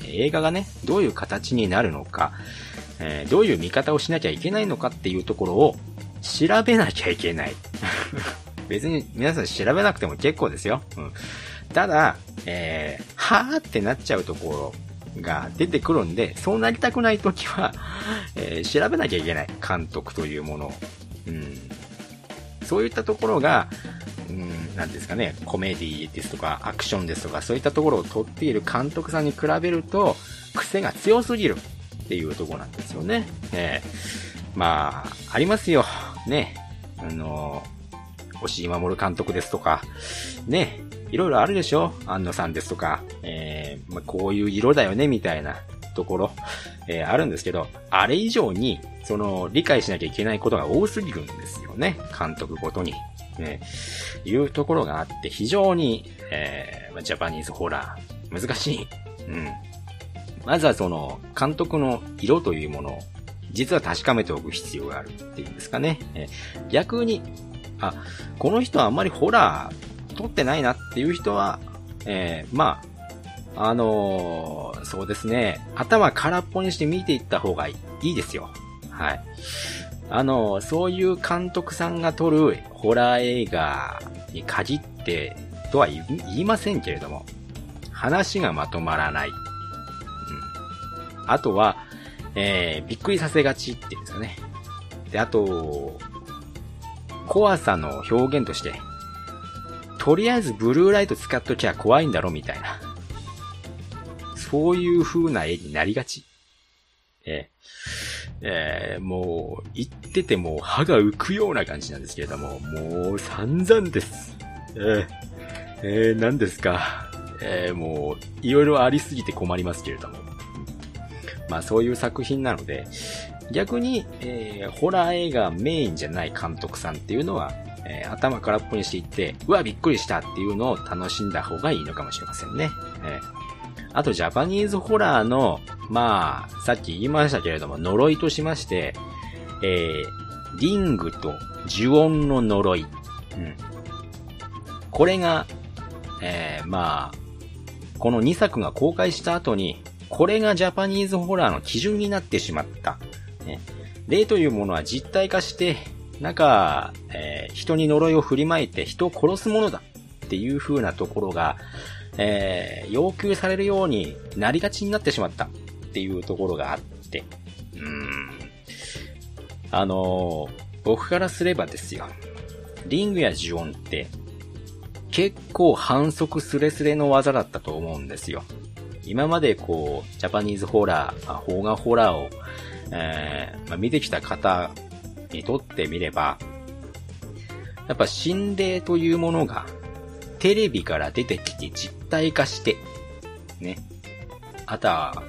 映画がね、どういう形になるのか、えー、どういう見方をしなきゃいけないのかっていうところを調べなきゃいけない。別に皆さん調べなくても結構ですよ。うん、ただ、えー、はーってなっちゃうところが出てくるんで、そうなりたくないときは、えー、調べなきゃいけない。監督というものを。うん、そういったところが、なんですかね、コメディですとか、アクションですとか、そういったところを撮っている監督さんに比べると、癖が強すぎるっていうところなんですよね。え、まあ、ありますよ。ね。あの、押井守監督ですとか、ね。いろいろあるでしょ安野さんですとか、えー、まあ、こういう色だよね、みたいなところ、えー、あるんですけど、あれ以上に、その、理解しなきゃいけないことが多すぎるんですよね。監督ごとに。ね、いうところがあって、非常に、えー、ジャパニーズホラー、難しい。うん。まずはその、監督の色というものを、実は確かめておく必要があるっていうんですかね。えー、逆に、あ、この人はあんまりホラー撮ってないなっていう人は、えー、まあ、あのー、そうですね、頭空っぽにして見ていった方がいいですよ。はい。あの、そういう監督さんが撮るホラー映画に限ってとは言いませんけれども、話がまとまらない。うん。あとは、えー、びっくりさせがちっていうんですかね。で、あと、怖さの表現として、とりあえずブルーライト使っときゃ怖いんだろみたいな。そういう風な絵になりがち。えー、えー、もう、言ってても歯が浮くような感じなんですけれども、もう散々です。えー、えー、何ですか？えー、もう、いろいろありすぎて困りますけれども。まあそういう作品なので、逆に、えー、ホラー映画メインじゃない監督さんっていうのは、えー、頭空っぽにしていって、うわ、びっくりしたっていうのを楽しんだ方がいいのかもしれませんね。えー、あと、ジャパニーズホラーの、まあ、さっき言いましたけれども、呪いとしまして、えー、リングと呪音の呪い。うん。これが、えー、まあ、この2作が公開した後に、これがジャパニーズホラーの基準になってしまった。ね、霊というものは実体化して、なんか、えー、人に呪いを振りまいて人を殺すものだっていう風なところが、えー、要求されるようになりがちになってしまったっていうところがあって、うん。あのー、僕からすればですよ。リングやジオンって結構反則スレスレの技だったと思うんですよ。今までこう、ジャパニーズホラー、あ、邦画ホラーを、えー、まあ、見てきた方にとってみれば、やっぱ心霊というものがテレビから出てきて実体化して、ね。あとは、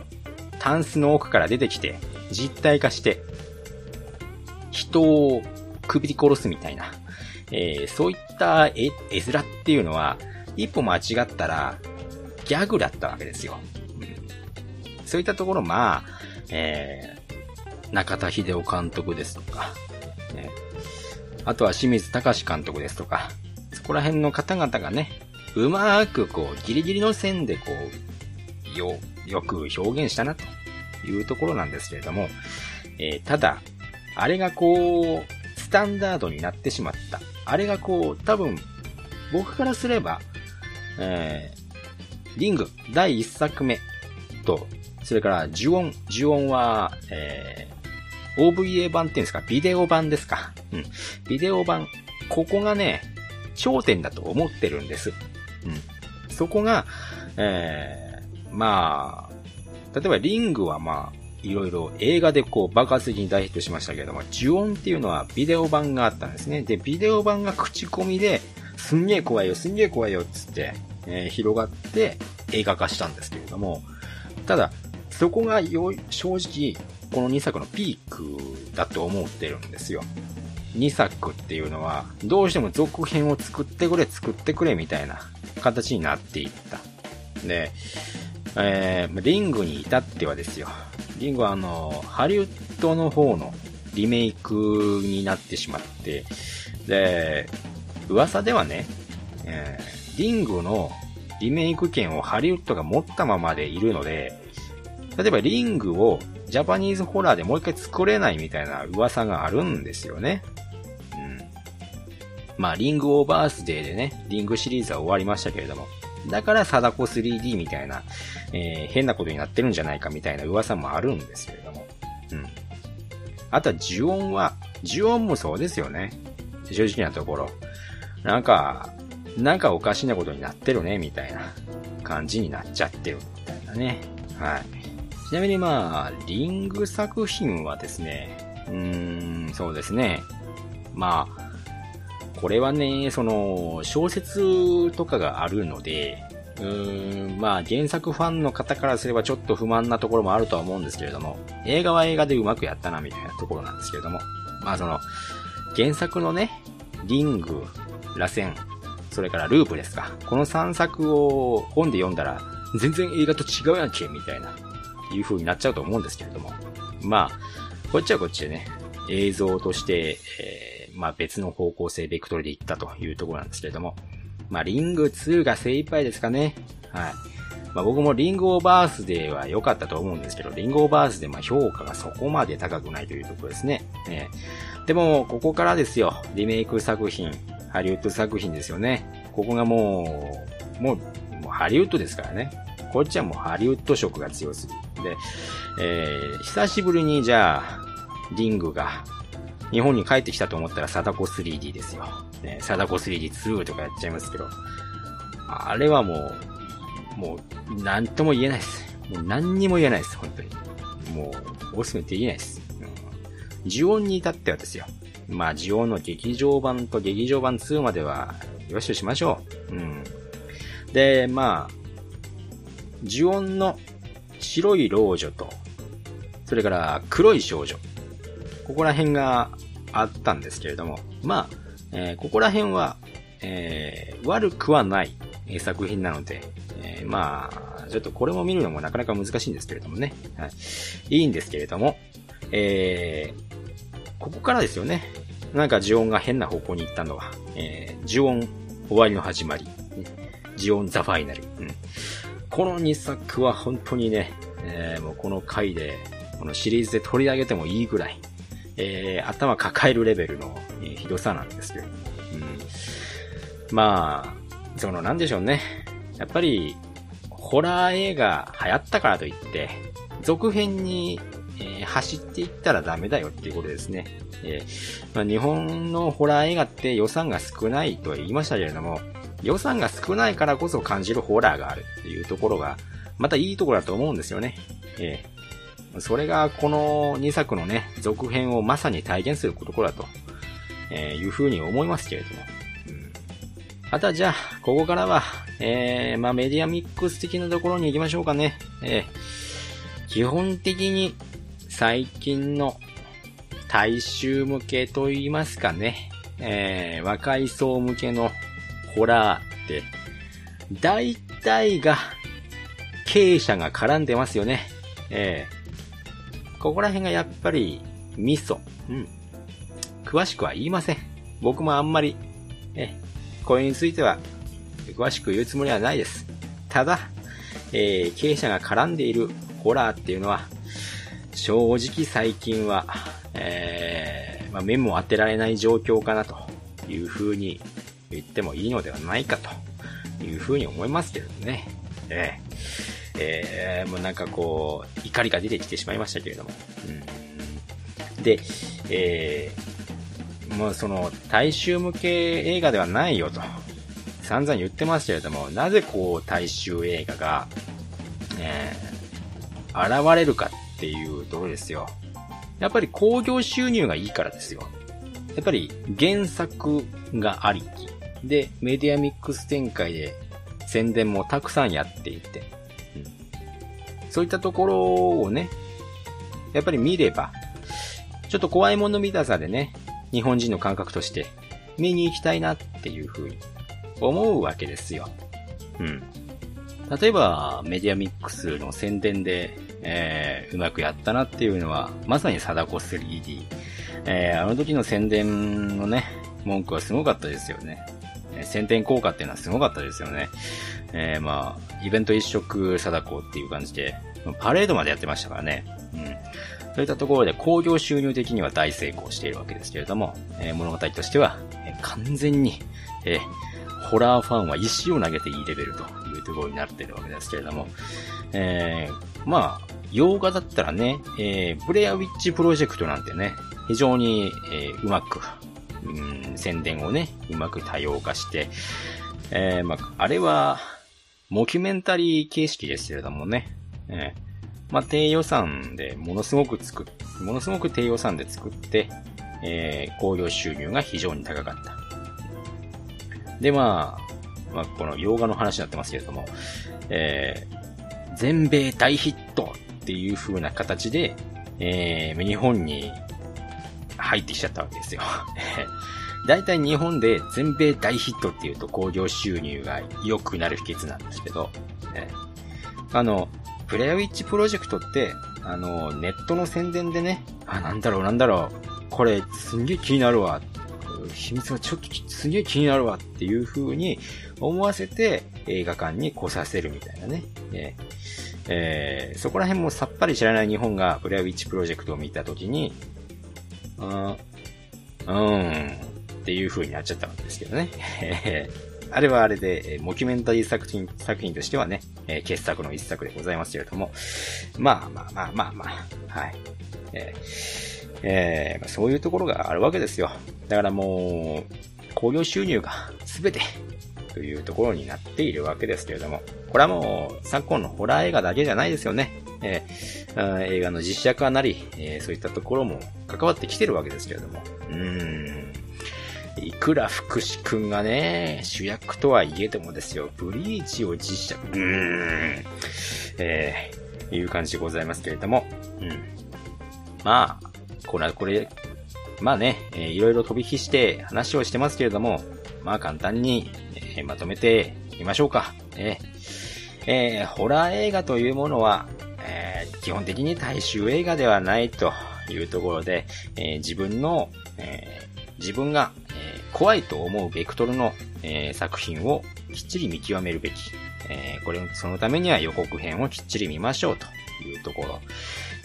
タンスの奥から出てきて実体化して、人を首で殺すみたいな、えー、そういった絵、絵面っていうのは、一歩間違ったら、ギャグだったわけですよ。うん、そういったところ、まあ、えー、中田秀夫監督ですとか、ね、あとは清水隆監督ですとか、そこら辺の方々がね、うまーくこう、ギリギリの線でこう、よ、よく表現したなというところなんですけれども、えー、ただ、あれがこう、スタンダードになってしまった。あれがこう、多分、僕からすれば、えー、リング第1作目と、それから呪音、呪音は、えー、OVA 版っていうんですか、ビデオ版ですか？うん。ビデオ版。ここがね、頂点だと思ってるんです。うん。そこが、えー、まあ、例えばリングはまあ、いろいろ映画でこう爆発的に大ヒットしましたけども、呪音っていうのはビデオ版があったんですね。で、ビデオ版が口コミで、すんげえ怖いよ、すんげえ怖いよっ、つって、えー、広がって映画化したんですけれども、ただ、そこがよ正直、この2作のピークだと思ってるんですよ。2作っていうのは、どうしても続編を作ってくれ、作ってくれ、みたいな形になっていった。で、えー、リングに至ってはですよ。リングはあの、ハリウッドの方のリメイクになってしまって、で、噂ではね、えー、リングのリメイク権をハリウッドが持ったままでいるので、例えばリングをジャパニーズホラーでもう一回作れないみたいな噂があるんですよね。うん。まあ、リングオーバースデーでね、リングシリーズは終わりましたけれども、だから、貞子 3D みたいな、えー、変なことになってるんじゃないかみたいな噂もあるんですけれども。うん。あとは、呪音は、呪音もそうですよね。正直なところ。なんか、なんかおかしなことになってるね、みたいな感じになっちゃってるみたいなね。はい。ちなみにまあ、リング作品はですね、うーん、そうですね。まあ、これはね、その、小説とかがあるので、うーん、まあ原作ファンの方からすればちょっと不満なところもあるとは思うんですけれども、映画は映画でうまくやったなみたいなところなんですけれども、まあその、原作のね、リング、螺旋、それからループですか。この3作を本で読んだら、全然映画と違うやんけ、みたいな、いう風になっちゃうと思うんですけれども。まあ、こっちはこっちでね、映像として、えまあ別の方向性ベクトルで行ったというところなんですけれども、まあリング2が精一杯ですかね。はい。まあ僕もリングオーバースデーは良かったと思うんですけど、リングオーバースデーまあ評価がそこまで高くないというところですね。えー、でも、ここからですよ。リメイク作品、ハリウッド作品ですよね。ここがもう、もう、もうハリウッドですからね。こっちはもうハリウッド色が強すぎる。で、えー、久しぶりにじゃあ、リングが日本に帰ってきたと思ったら貞子 3D ですよ。ね、貞子 3D2 とかやっちゃいますけど、あれはもう、もう、なんとも言えないです。もう何にも言えないです、本当に。もう、おすすめできないです。うん、ジオンに至ってはですよ。まあ、ジオンの劇場版と劇場版2までは、よしとしましょう。うん。で、まあ、ジオンの白い老女と、それから黒い少女。ここら辺があったんですけれども、まあ、えー、ここら辺は、えー、悪くはない作品なので、えー、まあ、ちょっとこれも見るのもなかなか難しいんですけれどもね。はい。いいんですけれども、え、ここからですよね。なんかジオンが変な方向に行ったのは、えー、ジオン終わりの始まり、ジオンザファイナル。うん、この2作は本当にね、えー、もうこの回で、このシリーズで取り上げてもいいぐらい、えー、頭抱えるレベルの、えー、ひどさなんですけど。うん、まあ、そのなんでしょうね。やっぱり、ホラー映画流行ったからといって、続編に、えー、走っていったらダメだよっていうことですね。えー、まあ、日本のホラー映画って予算が少ないとは言いましたけれども、予算が少ないからこそ感じるホラーがあるっていうところが、またいいところだと思うんですよね。ええそれがこの2作のね、続編をまさに体現するところだと、えいうふうに思いますけれども。うん、あとはじゃあ、ここからは、えー、まあメディアミックス的なところに行きましょうかね。えー、基本的に最近の大衆向けと言いますかね。えー、若い層向けのホラーって、大体が経営者が絡んでますよね。えーここら辺がやっぱり、ミソ。うん。詳しくは言いません。僕もあんまり、え、これについては、詳しく言うつもりはないです。ただ、えー、経営者が絡んでいるホラーっていうのは、正直最近は、えー、まあ、目も当てられない状況かなというふうに言ってもいいのではないかというふうに思いますけれどね。えーえー、もうなんかこう、怒りが出てきてしまいましたけれども。うん、で、えー、もうその、大衆向け映画ではないよと、散々言ってますけれども、なぜこう、大衆映画が、えー、現れるかっていうところですよ。やっぱり興行収入がいいからですよ。やっぱり原作がありき。で、メディアミックス展開で宣伝もたくさんやっていて。そういったところをね、やっぱり見れば、ちょっと怖いもの見たさでね、日本人の感覚として見に行きたいなっていうふうに思うわけですよ。うん。例えば、メディアミックスの宣伝で、えー、うまくやったなっていうのは、まさに貞子 3D。えー、あの時の宣伝のね、文句はすごかったですよね。宣伝効果っていうのはすごかったですよね。えー、まあ、イベント一色貞子っていう感じで、パレードまでやってましたからね。うん。そういったところで工業収入的には大成功しているわけですけれども、えー、物語としては、え、完全に、えー、ホラーファンは石を投げていいレベルというところになっているわけですけれども、えー、まあ、洋画だったらね、えー、ブレアウィッチプロジェクトなんてね、非常に、えー、うまく、うん、宣伝をね、うまく多様化して、えー、まあ、あれは、モキュメンタリー形式ですけれどもね。えー、まあ、低予算でものすごく作っ、ものすごく低予算で作って、えー、興行収入が非常に高かった。で、まあ、まあ、この洋画の話になってますけれども、えー、全米大ヒットっていう風な形で、えー、日本に入ってきちゃったわけですよ。大体日本で全米大ヒットっていうと興行収入が良くなる秘訣なんですけど、ね、あの、プレアウィッチプロジェクトって、あの、ネットの宣伝でね、あ、なんだろうなんだろう、これすんげえ気になるわ、秘密がちょっとすげえ気になるわっていう風に思わせて映画館に来させるみたいなね。ええ。ー、そこら辺もさっぱり知らない日本がブレアウィッチプロジェクトを見たときに、うん、うん、っていう風になっちゃったわけですけどね。あれはあれで、モキュメンタリー作品、作品としてはね、え、傑作の一作でございますけれども、まあまあまあまあまあ、はい。えー、えー、そういうところがあるわけですよ。だからもう、興行収入が全てというところになっているわけですけれども、これはもう昨今のホラー映画だけじゃないですよね。えー、映画の実写化なり、えー、そういったところも関わってきてるわけですけれども、うーん。いくら福士くんがね、主役とはいえてもですよ、ブリーチを実写、うーん、えー、いう感じでございますけれども、うん。まあ、これはこれ、まあね、えー、いろいろ飛び火して話をしてますけれども、まあ簡単に、えー、まとめてみましょうか。えー、えー、ホラー映画というものは、えー、基本的に大衆映画ではないというところで、えー、自分の、えー、自分が、え、怖いと思うベクトルの、え、作品をきっちり見極めるべき。え、これ、そのためには予告編をきっちり見ましょうというところ。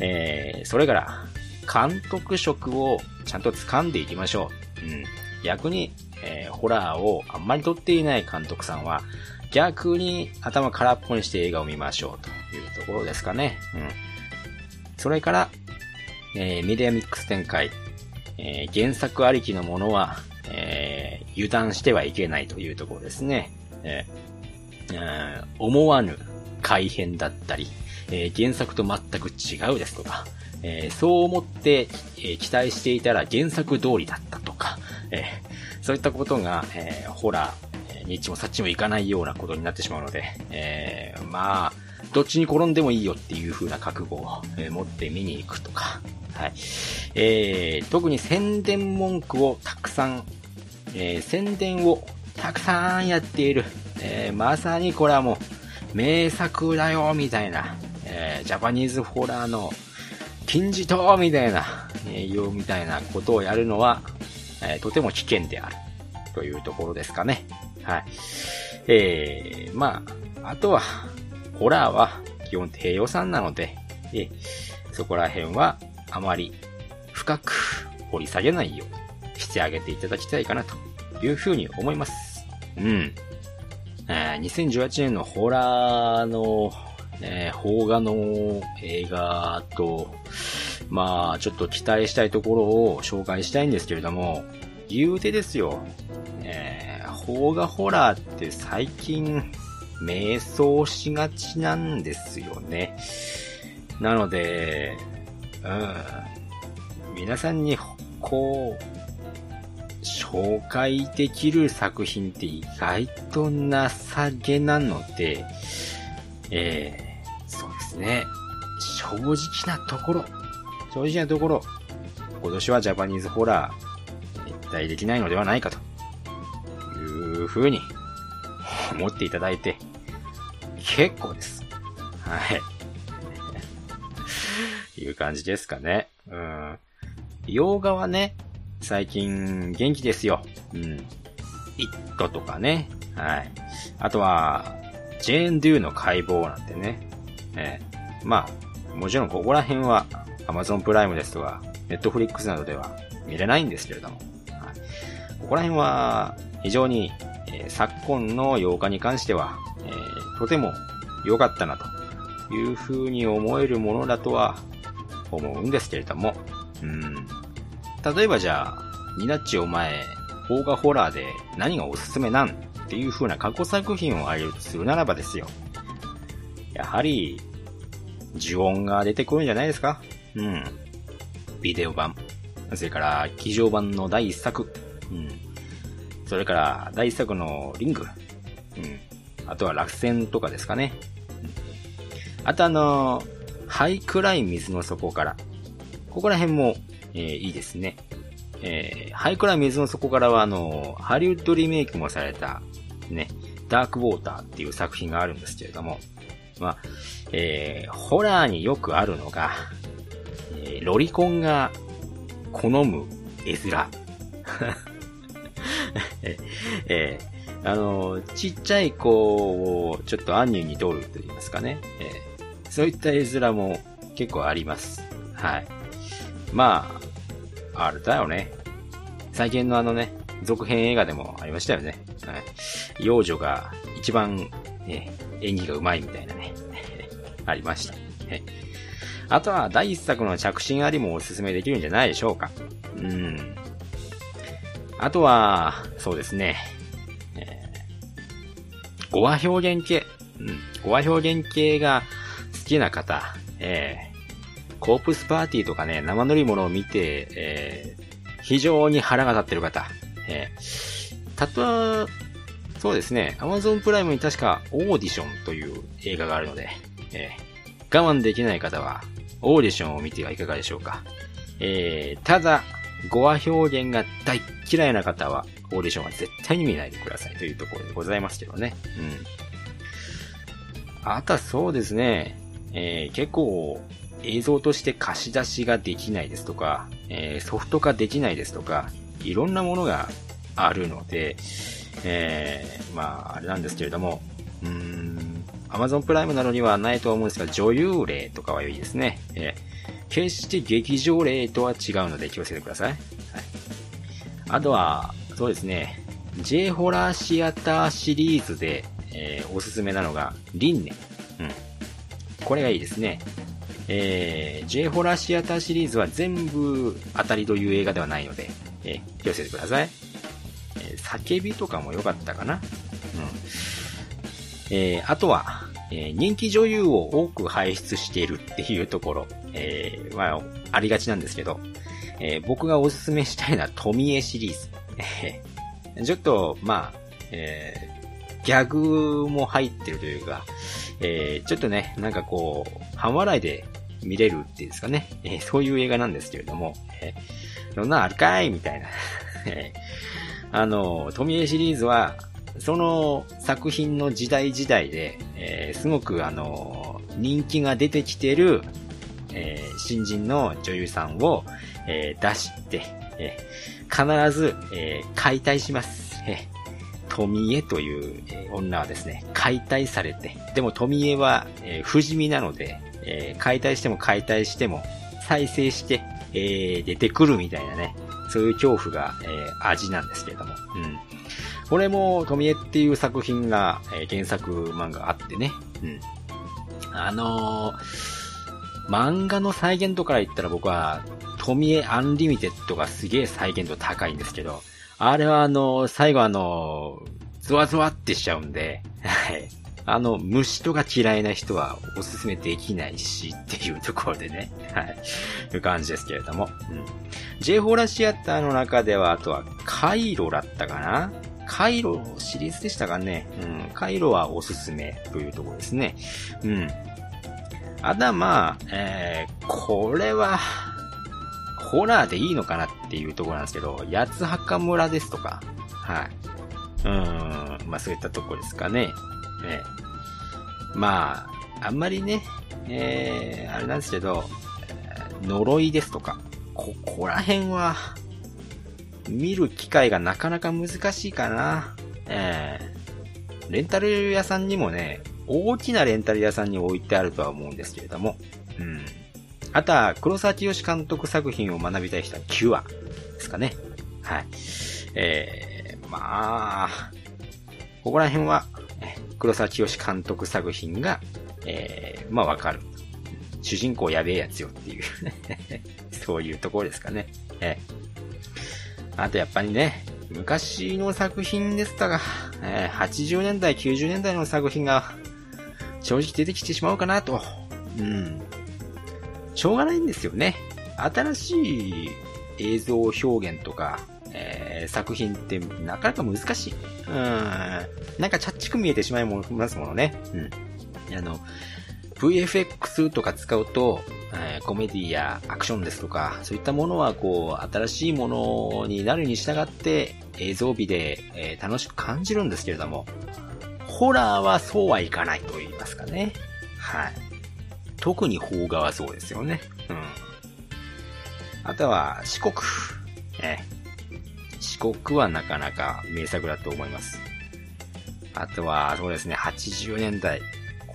え、それから、監督職をちゃんと掴んでいきましょう。うん。逆に、えー、ホラーをあんまり撮っていない監督さんは、逆に頭空っぽにして映画を見ましょうというところですかね。うん。それから、えー、メディアミックス展開。えー、原作ありきのものは、えー、油断してはいけないというところですね。えー、思わぬ改変だったり、え、原作と全く違うですとか、え、そう思って、え、期待していたら原作通りだったとか、えー、そういったことが、えー、ホラー、にっちもさっちもいかないようなことになってしまうので、えー、まあ、どっちに転んでもいいよっていう風な覚悟を、持って見に行くとか、はい。えー、特に宣伝文句をたくさん、えー、宣伝をたくさんやっている、えー、まさにこれはもう、名作だよ、みたいな、えー、ジャパニーズホラーの金字塔みたいな、えー、よみたいなことをやるのは、えー、とても危険である。というところですかね。はい。えー、まあ、あとは、ホラーは基本低予算なので、えー、そこら辺はあまり深く掘り下げないようにしてあげていただきたいかなというふうに思います。うん。えー、2018年のホラーの、えー、邦画の映画と、まあ、ちょっと期待したいところを紹介したいんですけれども、言うてですよ、えー、邦画ホラーって最近、迷走しがちなんですよね。なので、うん、皆さんに、こう、紹介できる作品って意外と情けなので、えー、そうですね。正直なところ、正直なところ、今年はジャパニーズホラー、一体できないのではないかと、いう風に思っていただいて、結構です。はい。いう感じですかね。うん。洋画はね、最近元気ですよ。うん。イットとかね。はい。あとは、ジェーン・ドゥの解剖なんてね。えー、まあ、もちろんここら辺は Amazon プライムですとか、Netflix などでは見れないんですけれども、はい、ここら辺は非常に、えー、昨今の8日に関しては、えー、とても良かったなという風に思えるものだとは思うんですけれども、うん。例えばじゃあ、ニナッチお前、邦画ホラーで何がおすすめなんっていう風な過去作品を挙げるとするならばですよ。やはり、呪音が出てくるんじゃないですかうん。ビデオ版。それから、機上版の第一作。うん。それから、第一作のリング。うん。あとは落選とかですかね。うん、あとあのハイクライ水の底から。ここら辺も、えー、いいですね。えー、ハイクライ水の底からはあのハリウッドリメイクもされた、ね、ダークウォーターっていう作品があるんですけれども、まあ、えー、ホラーによくあるのが、ー、ロリコンが好む絵面。えー、あの、ちっちゃい子をちょっと暗入に通ると言いますかね。えー、そういった絵面も結構あります。はい。まあ、あれだよね。最近のあのね、続編映画でもありましたよね。はい。幼女が一番、ね、演技が上手いみたいなね。ありました。はいあとは第一作の着信ありもおすすめできるんじゃないでしょうか。うん。あとは、そうですね。えー、語話表現系。うん。語話表現系が好きな方。えー、コープスパーティーとかね、生乗り物を見て、えー、非常に腹が立ってる方。えー、たとえ、そうですね、Amazon プライムに確かオーディションという映画があるので、えー、我慢できない方は、オーディションを見てはいかがでしょうか。えー、ただ、語話表現が大嫌いな方は、オーディションは絶対に見ないでくださいというところでございますけどね。うん。あとはそうですね、えー、結構、映像として貸し出しができないですとか、えー、ソフト化できないですとか、いろんなものがあるので、えー、まあ、あれなんですけれども、うん、Amazon プライムなどにはないと思うんですが、女優例とかはいいですね。えー、決して劇場例とは違うので気をつけてください。はい。あとは、そうですね、J ホラーシアターシリーズで、えー、おすすめなのが、リンネ。うん。これがいいですね。えー、J ホラーシアターシリーズは全部当たりという映画ではないので、えー、気をつけてください。えー、叫びとかも良かったかな。うん。えー、あとは、えー、人気女優を多く輩出しているっていうところ、えー、まあ、ありがちなんですけど、えー、僕がおすすめしたいのは富江シリーズ。ちょっと、まあ、えー、ギャグも入ってるというか、えー、ちょっとね、なんかこう、半笑いで見れるっていうんですかね、えー、そういう映画なんですけれども、えー、そんなあるかい？みたいな。あの、富江シリーズは、その作品の時代時代で、えー、すごくあの、人気が出てきてる、えー、新人の女優さんを、えー、出して、え必ず、え解体します。え富江という、え女はですね、解体されて、でも富江は、え不死身なので、え解体しても解体しても、再生して、え出てくるみたいなね、そういう恐怖が、え味なんですけれども。うん。これも、富江っていう作品が、えー、原作漫画あってね。うん。あのー、漫画の再現度から言ったら僕は、富江アンリミテッドがすげえ再現度高いんですけど、あれはあのー、最後あのゾワゾワってしちゃうんで、はい。あの、虫とか嫌いな人はおすすめできないしっていうところでね、はい。いう感じですけれども。うん。J ホーラシアターの中では、あとは、カイロだったかなカイロシリーズでしたかね。うん。カイロはおすすめというところですね。うん。あとはまあ、えー、これは、ホラーでいいのかなっていうところなんですけど、八つ墓村ですとか、はい。うん、まあそういったとこですかね。えー、まあ、あんまりね、えー、あれなんですけど、呪いですとか、ここら辺は、見る機会がなかなか難しいかな。えー、レンタル屋さんにもね、大きなレンタル屋さんに置いてあるとは思うんですけれども、うん。あとは、黒沢清監督作品を学びたい人はキュアですかね。はい。えー、まあ、ここら辺は、黒沢清監督作品が、えー、まあわかる。主人公やべえやつよっていう そういうところですかね。えーあとやっぱりね、昔の作品ですとか、え、80年代、90年代の作品が正直出てきてしまうかなと。うん。しょうがないんですよね。新しい映像表現とか、えー、作品ってなかなか難しい。うん。なんかチャッチく見えてしまいますものね。うん。あの、VFX とか使うと、えー、コメディやアクションですとか、そういったものはこう、新しいものになるに従って映像美で、えー、楽しく感じるんですけれども、ホラーはそうはいかないと言いますかね。はい。特に邦画はそうですよね。うん。あとは四国。えー、四四国はなかなか名作だと思います。あとは、そうですね、80年代。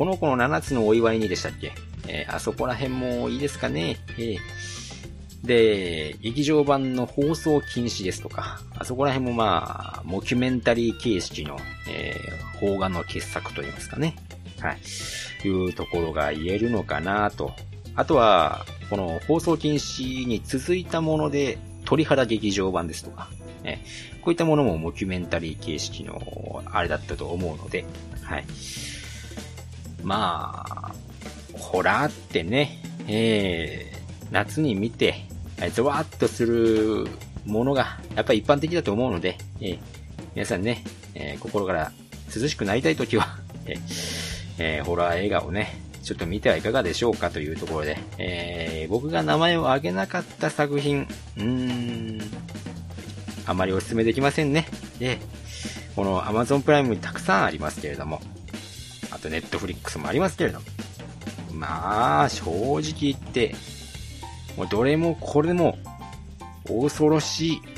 この子の7つのお祝いにでしたっけ？えー、あそこら辺もいいですかね？えー、で、劇場版の放送禁止ですとか、あそこら辺もまあ、モキュメンタリー形式の、えー、邦画の傑作といいますかね。はい。いうところが言えるのかなと。あとは、この放送禁止に続いたもので、鳥肌劇場版ですとか、ね、こういったものもモキュメンタリー形式のあれだったと思うので、はい。まあ、ホラーってね、えー、夏に見て、ゾワッとするものが、やっぱり一般的だと思うので、えー、皆さんね、えー、心から涼しくなりたいときは、ええー、ホラー映画をね、ちょっと見てはいかがでしょうかというところで、えー、僕が名前を挙げなかった作品、うーん、あまりお勧めできませんね。で、この Amazon プライムにたくさんありますけれども、あと Netflix もありますけれども、まあ、正直言って、もうどれもこれも、恐ろしい。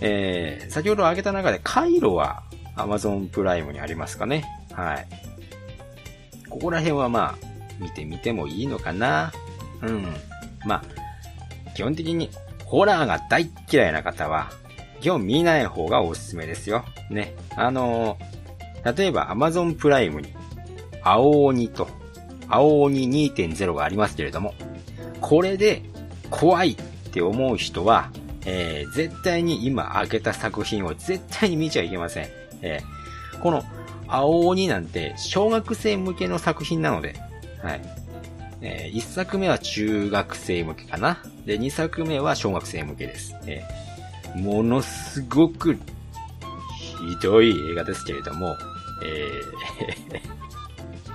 えー、先ほど挙げた中で、カイロは Amazon プライムにありますかね。はい。ここら辺はまあ、見てみてもいいのかな。うん。まあ、基本的にホラーが大嫌いな方は、基本見ない方がおすすめですよ。ね。あのー、例えば Amazon プライムに、青鬼と、青鬼2.0がありますけれども、これで怖いって思う人は、えー、絶対に今開けた作品を絶対に見ちゃいけません。えー、この青鬼なんて小学生向けの作品なので、はい。えー、1作目は中学生向けかな。で、2作目は小学生向けです。えー、ものすごくひどい映画ですけれども、えー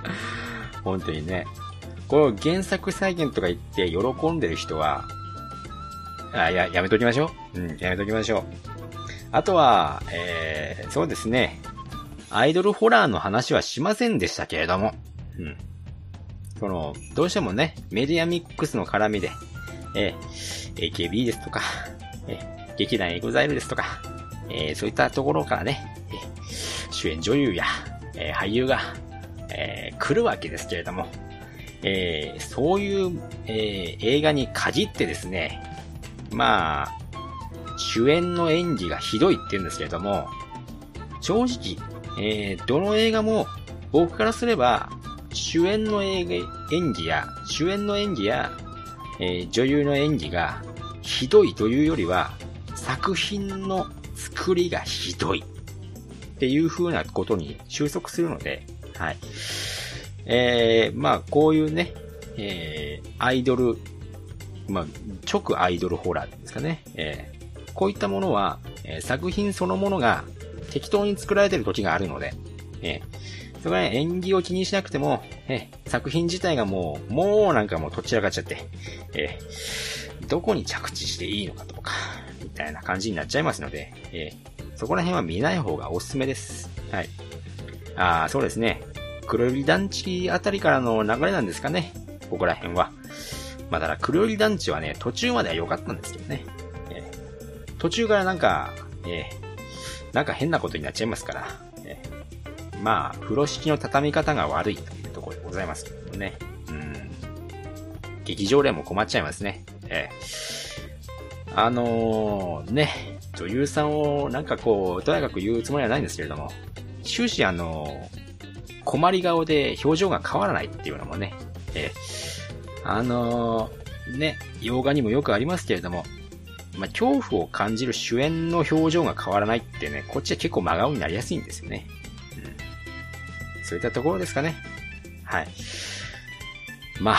本当にね、これ原作再現とか言って喜んでる人は、あ、や、やめときましょう。うん、やめときましょう。あとは、えー、そうですね。アイドルホラーの話はしませんでしたけれども、うん。その、どうしてもね、メディアミックスの絡みで、えー、AKB ですとか、えー、劇団 EXILE ですとか、えー、そういったところからね、えー、主演女優や、えー、俳優が、えー、来るわけですけれども、えー、そういう、えー、映画に限ってですね、まあ、主演の演技がひどいって言うんですけれども、正直、えー、どの映画も僕からすれば、主演の演技や、主演の演技や、えー、女優の演技がひどいというよりは、作品の作りがひどいっていう風なことに収束するので、はい。えー、まあ、こういうね、えー、アイドル、まあ、直アイドルホラーですかね。えー、こういったものは、えー、作品そのものが適当に作られてる時があるので、えー、それは演技を気にしなくても、え作品自体がもう、もうなんかもうとっちらかっちゃって、えー、どこに着地していいのかとか、たいな感じになっちゃいますので、えー、そこら辺は見ない方がおすすめです。はい。あそうですね。黒百合団地あたりからの流れなんですかね。ここら辺は。まあ、ただ黒百合団地はね、途中までは良かったんですけどね。えー、途中からなんか、えー、なんか変なことになっちゃいますから、えー、まあ、風呂敷の畳み方が悪いというところでございますけどもね。うん。劇場でも困っちゃいますね。えー、あのー、ね、女優さんをなんかこう、とやかく言うつもりはないんですけれども、終始あのー、困り顔で表情が変わらないっていうのもね、えー、あのー、ね、洋画にもよくありますけれども、まあ、恐怖を感じる主演の表情が変わらないってね、こっちは結構真顔になりやすいんですよね。うんそういったところですかね。はい。まあ、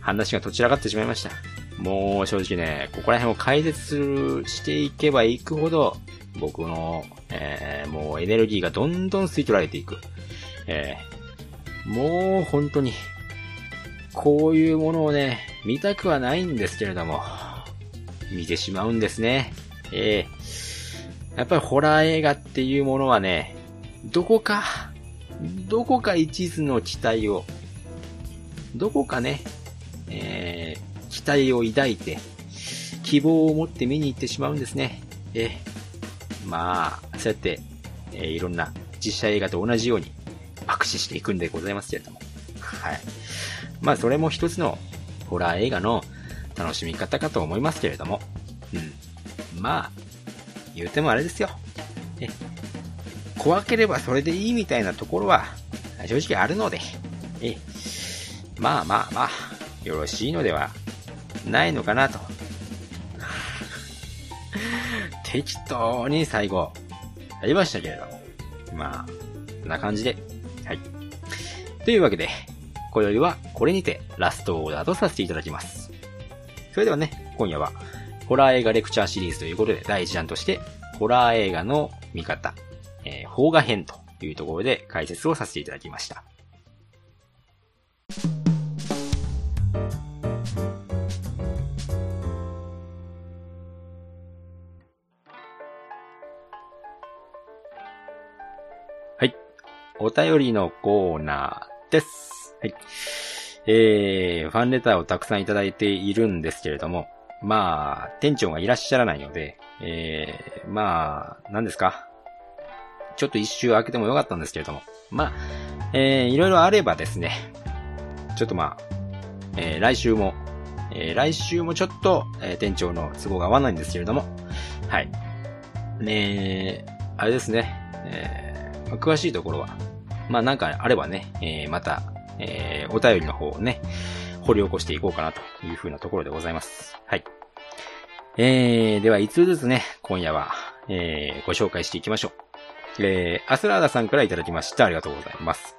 話がとちらかってしまいました。もう正直ね、ここら辺を解説するしていけばいくほど、僕の、えー、もうエネルギーがどんどん吸い取られていく。えー、もう本当に、こういうものをね、見たくはないんですけれども、見てしまうんですね。えー、やっぱりホラー映画っていうものはね、どこかどこか一途の期待を、どこかね、えー、待を抱いて、希望を持って見に行ってしまうんですね。えまあ、そうやって、えー、いろんな実写映画と同じように爆死していくんでございますけれども。はい。まあ、それも一つのホラー映画の楽しみ方かと思いますけれども。うん。まあ、言うてもあれですよ。え、怖ければそれでいいみたいなところは、正直あるので、え、まあまあまあ、よろしいのではないのかなと。適当に最後、やりましたけれども。まあ、こんな感じで。はい。というわけで、今宵はこれにてラストオーダーとさせていただきます。それではね、今夜は、ホラー映画レクチャーシリーズということで、第1弾として、ホラー映画の見方、えー、邦画編というところで解説をさせていただきました。お便りのコーナーです。はい。えー、ファンレターをたくさんいただいているんですけれども、まあ、店長がいらっしゃらないので、えー、まあ、何ですか？ちょっと一周開けてもよかったんですけれども、まあ、えー、いろいろあればですね、ちょっとまあ、えー、来週も、えー、来週もちょっと、えー、店長の都合が合わないんですけれども、はい。ねあれですね、えー、詳しいところは、まあなんかあればね、えー、また、えー、お便りの方をね、掘り起こしていこうかなというふうなところでございます。はい。えー、では、5つずつね、今夜は、えー、ご紹介していきましょう。えー、アスラーダさんからいただきました。ありがとうございます。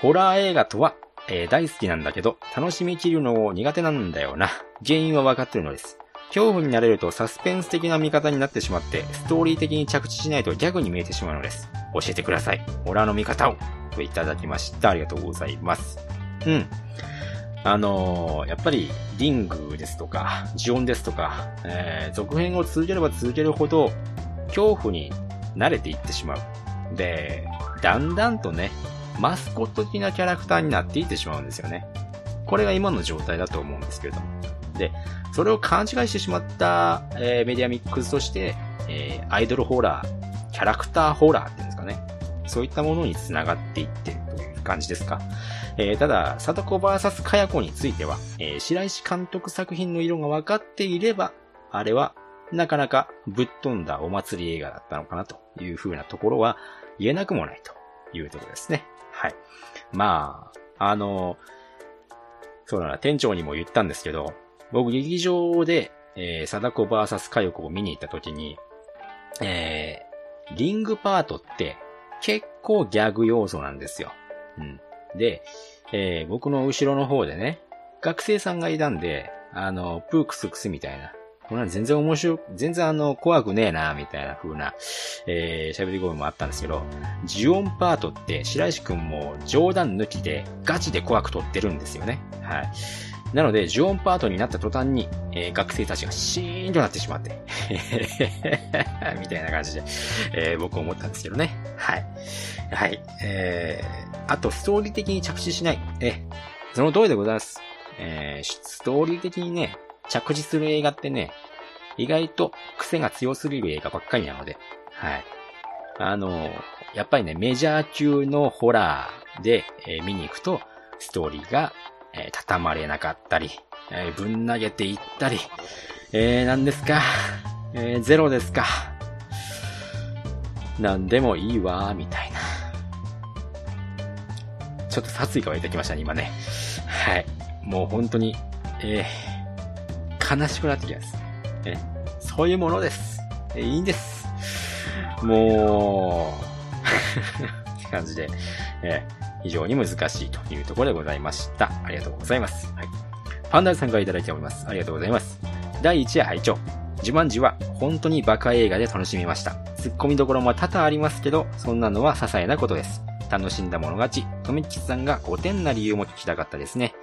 ホラー映画とは、えー、大好きなんだけど、楽しみきるの苦手なんだよな。原因はわかってるのです。恐怖になれるとサスペンス的な見方になってしまって、ストーリー的に着地しないとギャグに見えてしまうのです。教えてください。ホラの見方を。といただきました。ありがとうございます。うん。あのー、やっぱり、リングですとか、ジオンですとか、えー、続編を続ければ続けるほど、恐怖に慣れていってしまう。で、だんだんとね、マスコット的なキャラクターになっていってしまうんですよね。これが今の状態だと思うんですけれども。で、それを勘違いしてしまった、えー、メディアミックスとして、えー、アイドルホラー、キャラクターホラーっていうんですかね。そういったものに繋がっていってるという感じですか。えー、ただ、貞子 VS かや子については、えー、白石監督作品の色が分かっていれば、あれは、なかなかぶっ飛んだお祭り映画だったのかなという風なところは言えなくもないというところですね。はい。まあ、あの、そうだな、店長にも言ったんですけど、僕劇場で、えー、貞子 VS かよ子を見に行った時に、えー、リングパートって結構ギャグ要素なんですよ。うん。で、えー、僕の後ろの方でね、学生さんがいたんで、あの、プークスクスみたいな。こんな全然面白全然あの、怖くねえな、みたいな風な、えー、喋り声もあったんですけど、ジオンパートって白石くんも冗談抜きでガチで怖く撮ってるんですよね。はい。なので、ジオンパートになった途端に、えー、学生たちがシーンとなってしまって、みたいな感じで、えー、僕思ったんですけどね。はい。はい。えー、あと、ストーリー的に着地しない。え、その通りでございます。えー、ストーリー的にね、着地する映画ってね、意外と癖が強すぎる映画ばっかりなので、はい。あのやっぱりね、メジャー級のホラーで、えー、見に行くと、ストーリーがえー、畳まれなかったり、えー、ぶん投げていったり、えー、何ですか、えー、ゼロですか？何でもいいわ、みたいな。ちょっと殺意が湧いてきましたね、今ね。はい。もう本当に、えー、悲しくなってきます。えそういうものです。えー、いいんです。もう って感じで、えー、非常に難しいというところでございました。ありがとうございます。はい。パンダさんからいただいております。ありがとうございます。第1夜拝聴自慢時は本当にバカ映画で楽しみました。ツッコミどころも多々ありますけど、そんなのは些細なことです。楽しんだ者勝ち、とめきさんが5点な理由も聞きたかったですね。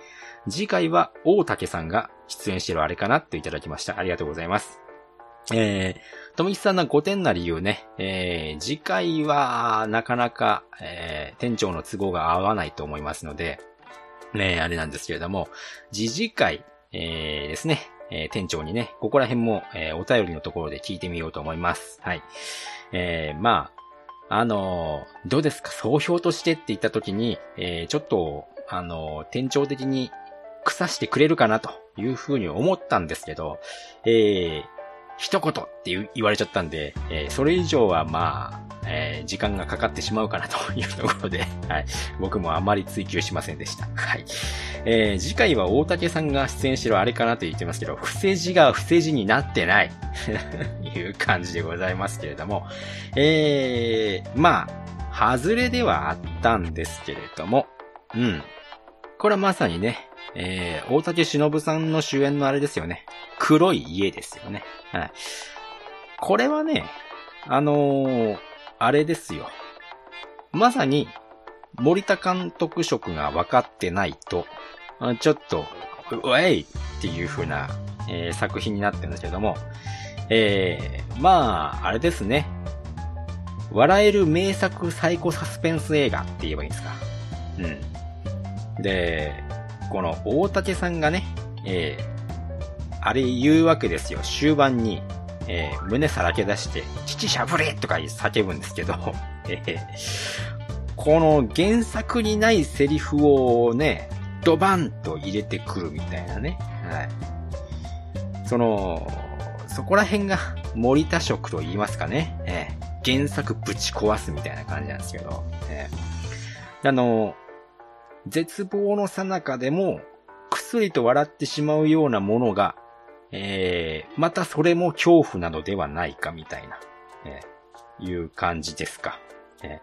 次回は大竹さんが出演してるあれかなといただきました。ありがとうございます。えー、とみきさんの5点な理由ね、えー、次回は、なかなか、えー、店長の都合が合わないと思いますので、ね、あれなんですけれども、次次回、えー、ですね、えー、店長にね、ここら辺も、えー、お便りのところで聞いてみようと思います。はい。えー、まあ、あのー、どうですか？総評としてって言った時に、えー、ちょっと、あのー、店長的に腐してくれるかなというふうに思ったんですけど、えー、一言って言われちゃったんで、えー、それ以上はまあ、えー、時間がかかってしまうかなというところで、はい。僕もあまり追求しませんでした。はい。えー、次回は大竹さんが出演しろあれかなと言ってますけど、伏せ字が伏せ字になってない いう感じでございますけれども、えー、まあ、外れではあったんですけれども、うん。これはまさにね、えー、大竹しのぶさんの主演のあれですよね。黒い家ですよね。はい。これはね、あのー、あれですよ。まさに、森田監督色が分かってないと、ちょっと、うえいっていう風な、えー、作品になってるんですけども、えー、まあ、あれですね。笑える名作サイコサスペンス映画って言えばいいんですか。うん。で、この大竹さんがね、えー、あれ言うわけですよ。終盤に、えー、胸さらけ出して、父しゃぶれとか叫ぶんですけど、えー、この原作にないセリフをね、ドバンと入れてくるみたいなね。はい。その、そこら辺が森田色と言いますかね。えー、原作ぶち壊すみたいな感じなんですけど、えー、あの、絶望の最中でも、くすりと笑ってしまうようなものが、えー、またそれも恐怖なのではないかみたいな、えー、いう感じですか。え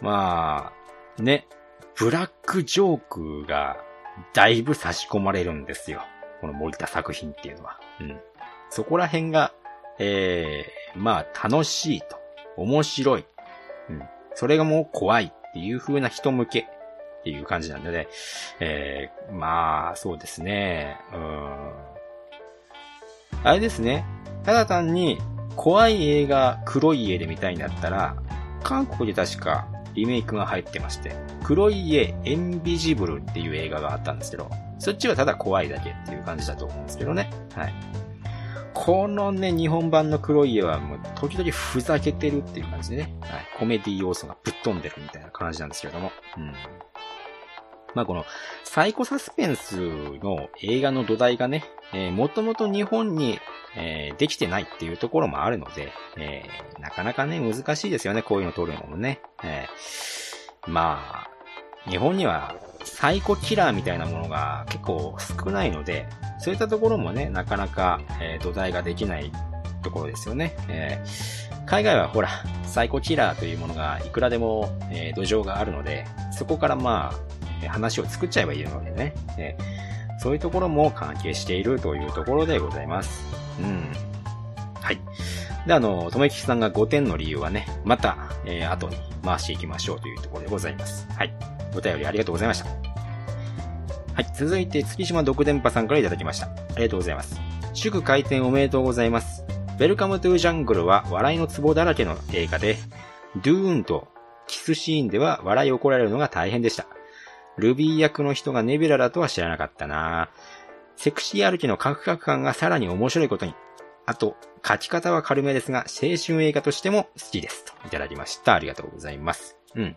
ー、まあ、ね、ブラックジョークがだいぶ差し込まれるんですよ。この森田作品っていうのは。うん。そこら辺が、えー、まあ楽しいと、面白い。うん。それがもう怖いっていう風な人向けっていう感じなんでね。えー、まあ、そうですね。うん。あれですね。ただ単に、怖い映画、黒い家で見たいんだったら、韓国で確かリメイクが入ってまして、黒い家、エンビジブルっていう映画があったんですけど、そっちはただ怖いだけっていう感じだと思うんですけどね。はい。このね、日本版の黒い家はもう時々ふざけてるっていう感じでね、はい、コメディ要素がぶっ飛んでるみたいな感じなんですけれども、うん。まあこの、サイコサスペンスの映画の土台がね、えー、もともと日本に、えー、できてないっていうところもあるので、えー、なかなかね、難しいですよね、こういうの撮るのもね。えー、まあ、日本にはサイコキラーみたいなものが結構少ないので、そういったところもね、なかなか、えー、土台ができないところですよね。えー、海外はほら、サイコキラーというものがいくらでも、えー、土壌があるので、そこからまあ、話を作っちゃえばいいのでね。えそういうところも関係しているというところでございます。うん。はい。で、あの、とめきさんが5点の理由はね、また、えー、後に回していきましょうというところでございます。はい。お便りありがとうございました。はい。続いて、月島独電波さんからいただきました。ありがとうございます。祝開店おめでとうございます。ウェルカムトゥージャングルは笑いのツボだらけの映画で、ドゥーンとキスシーンでは笑いをこられるのが大変でした。ルビー役の人がネビラだとは知らなかったなセクシー歩きのカクカク感がさらに面白いことに。あと、書き方は軽めですが、青春映画としても好きです。といただきました。ありがとうございます。うん。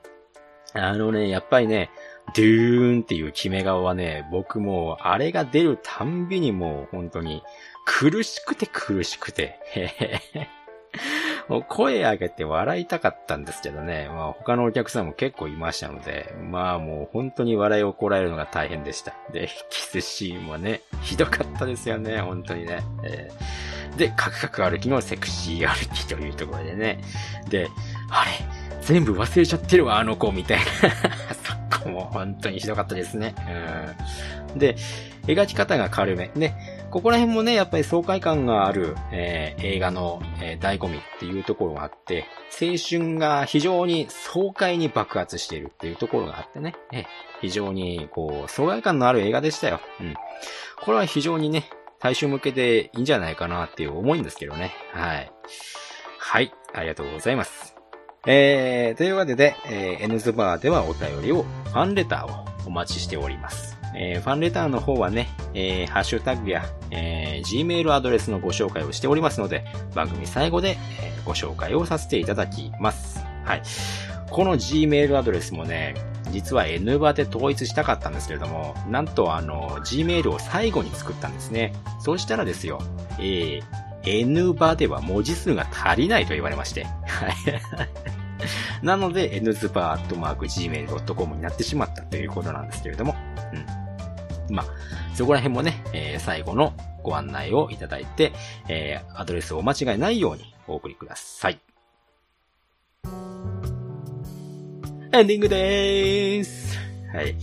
あのね、やっぱりね、ドゥーンっていう決め顔はね、僕もあれが出るたんびにもう本当に苦しくて苦しくて、もう声上げて笑いたかったんですけどね、まあ他のお客さんも結構いましたので、まあもう本当に笑いをこらえるのが大変でした。で、キスシーンもね、ひどかったですよね、本当にね。えー、で、カクカク歩きのセクシー歩きというところでね。で、あれ全部忘れちゃってるわ、あの子、みたいな。そこも本当にひどかったですね。うん。で、描き方が軽め。ね、ここら辺もね、やっぱり爽快感がある、えー、映画の、えー、醍醐味っていうところがあって、青春が非常に爽快に爆発しているっていうところがあってね、えー、非常にこう、爽快感のある映画でしたよ。うん。これは非常にね、大衆向けでいいんじゃないかなっていう思いんですけどね。はい。はい、ありがとうございます。えー、というわけで、えー、N ズバーではお便りを、ファンレターをお待ちしております。えー、ファンレターの方はね、えー、ハッシュタグや、えー、Gmail アドレスのご紹介をしておりますので、番組最後で、えー、ご紹介をさせていただきます。はい。この Gmail アドレスもね、実は N バで統一したかったんですけれども、なんとあの、Gmail を最後に作ったんですね。そうしたらですよ、えー、N バでは文字数が足りないと言われまして。はい。なので、nzupa.gmail.com になってしまったということなんですけれども、まあ、そこら辺もね、えー、最後のご案内をいただいて、えー、アドレスをお間違いないようにお送りください。エンディングでーす。はい。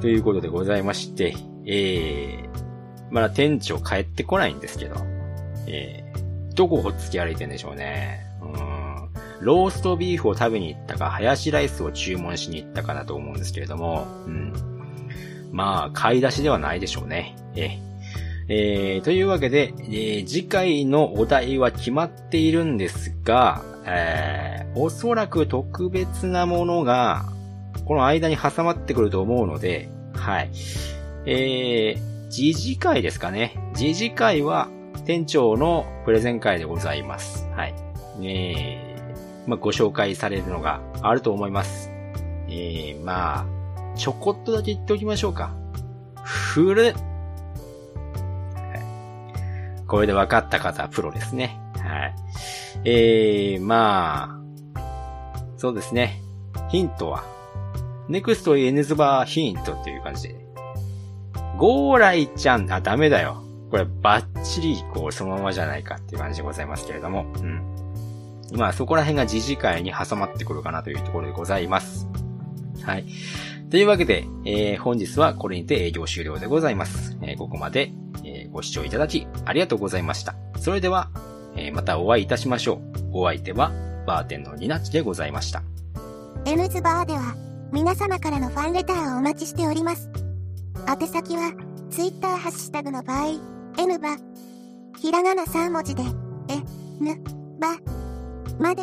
ということでございまして、えー、まだ店長帰ってこないんですけど、えー、どこをほっつき歩いてんでしょうね。うん。ローストビーフを食べに行ったか、ハヤシライスを注文しに行ったかなと思うんですけれども、うん。まあ、買い出しではないでしょうね。ええー、というわけで、えー、次回のお題は決まっているんですが、えー、おそらく特別なものが、この間に挟まってくると思うので、はい。えー、次次回ですかね。次次回は、店長のプレゼン会でございます。はい。えー、まあ、ご紹介されるのがあると思います。えー、まあ、ちょこっとだけ言っておきましょうか。ふる、これで分かった方はプロですね。はい。えー、まあ、そうですね。ヒントは、ネクストエネズバーヒントっていう感じで。ゴーライちゃん、あ、ダメだよ。これバッチリ、こう、そのままじゃないかっていう感じでございますけれども。うん。まあ、そこら辺が次次回に挟まってくるかなというところでございます。はい。というわけで、えー、本日はこれにて営業終了でございます。えー、ここまで、えー、ご視聴いただきありがとうございました。それでは、えー、またお会いいたしましょう。お相手は、バーテンのニナッチでございました。エムズバーでは、皆様からのファンレターをお待ちしております。宛先は、ツイッターハッシュタグの場合、N バ、ひらがな3文字で、え、ぬ、ば、まで。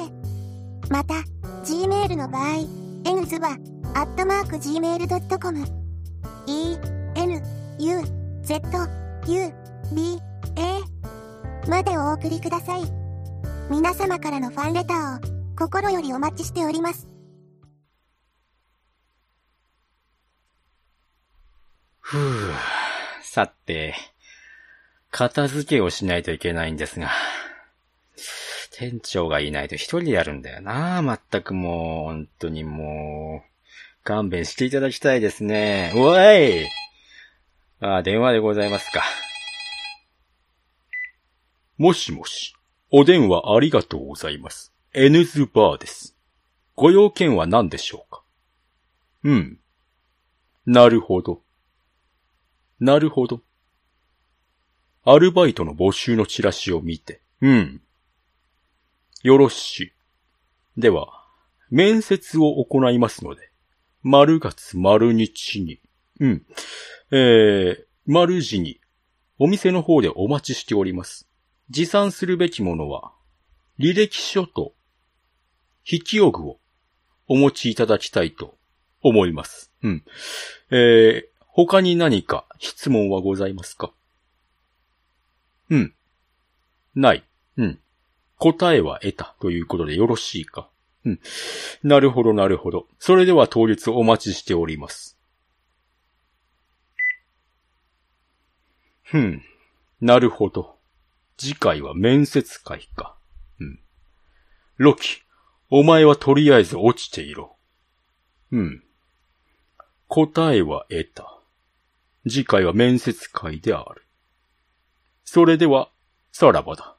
また、Gmail の場合、N ズバ、アットマーク Gmail.com、E、N、U、Z、U、B、A、までお送りください。皆様からのファンレターを心よりお待ちしております。ふぅ。さて、片付けをしないといけないんですが、店長がいないと一人でやるんだよな。まったくもう、本当にもう、勘弁していただきたいですね。おいああ、電話でございますか。もしもし、お電話ありがとうございます。エヌズバーです。ご用件は何でしょうかうん。なるほど。なるほど。アルバイトの募集のチラシを見て。うん。よろしい。では、面接を行いますので、丸月丸日に、うん。えー、丸時に、お店の方でお待ちしております。持参するべきものは、履歴書と、筆記用具をお持ちいただきたいと思います。うん。えー、他に何か質問はございますか？うん。ない。うん。答えは得たということでよろしいか？うん。なるほど、なるほど。それでは当日お待ちしております。ふん。なるほど。次回は面接会か。うん。ロキ、お前はとりあえず落ちていろ。うん。答えは得た。次回は面接会である。それでは、さらばだ。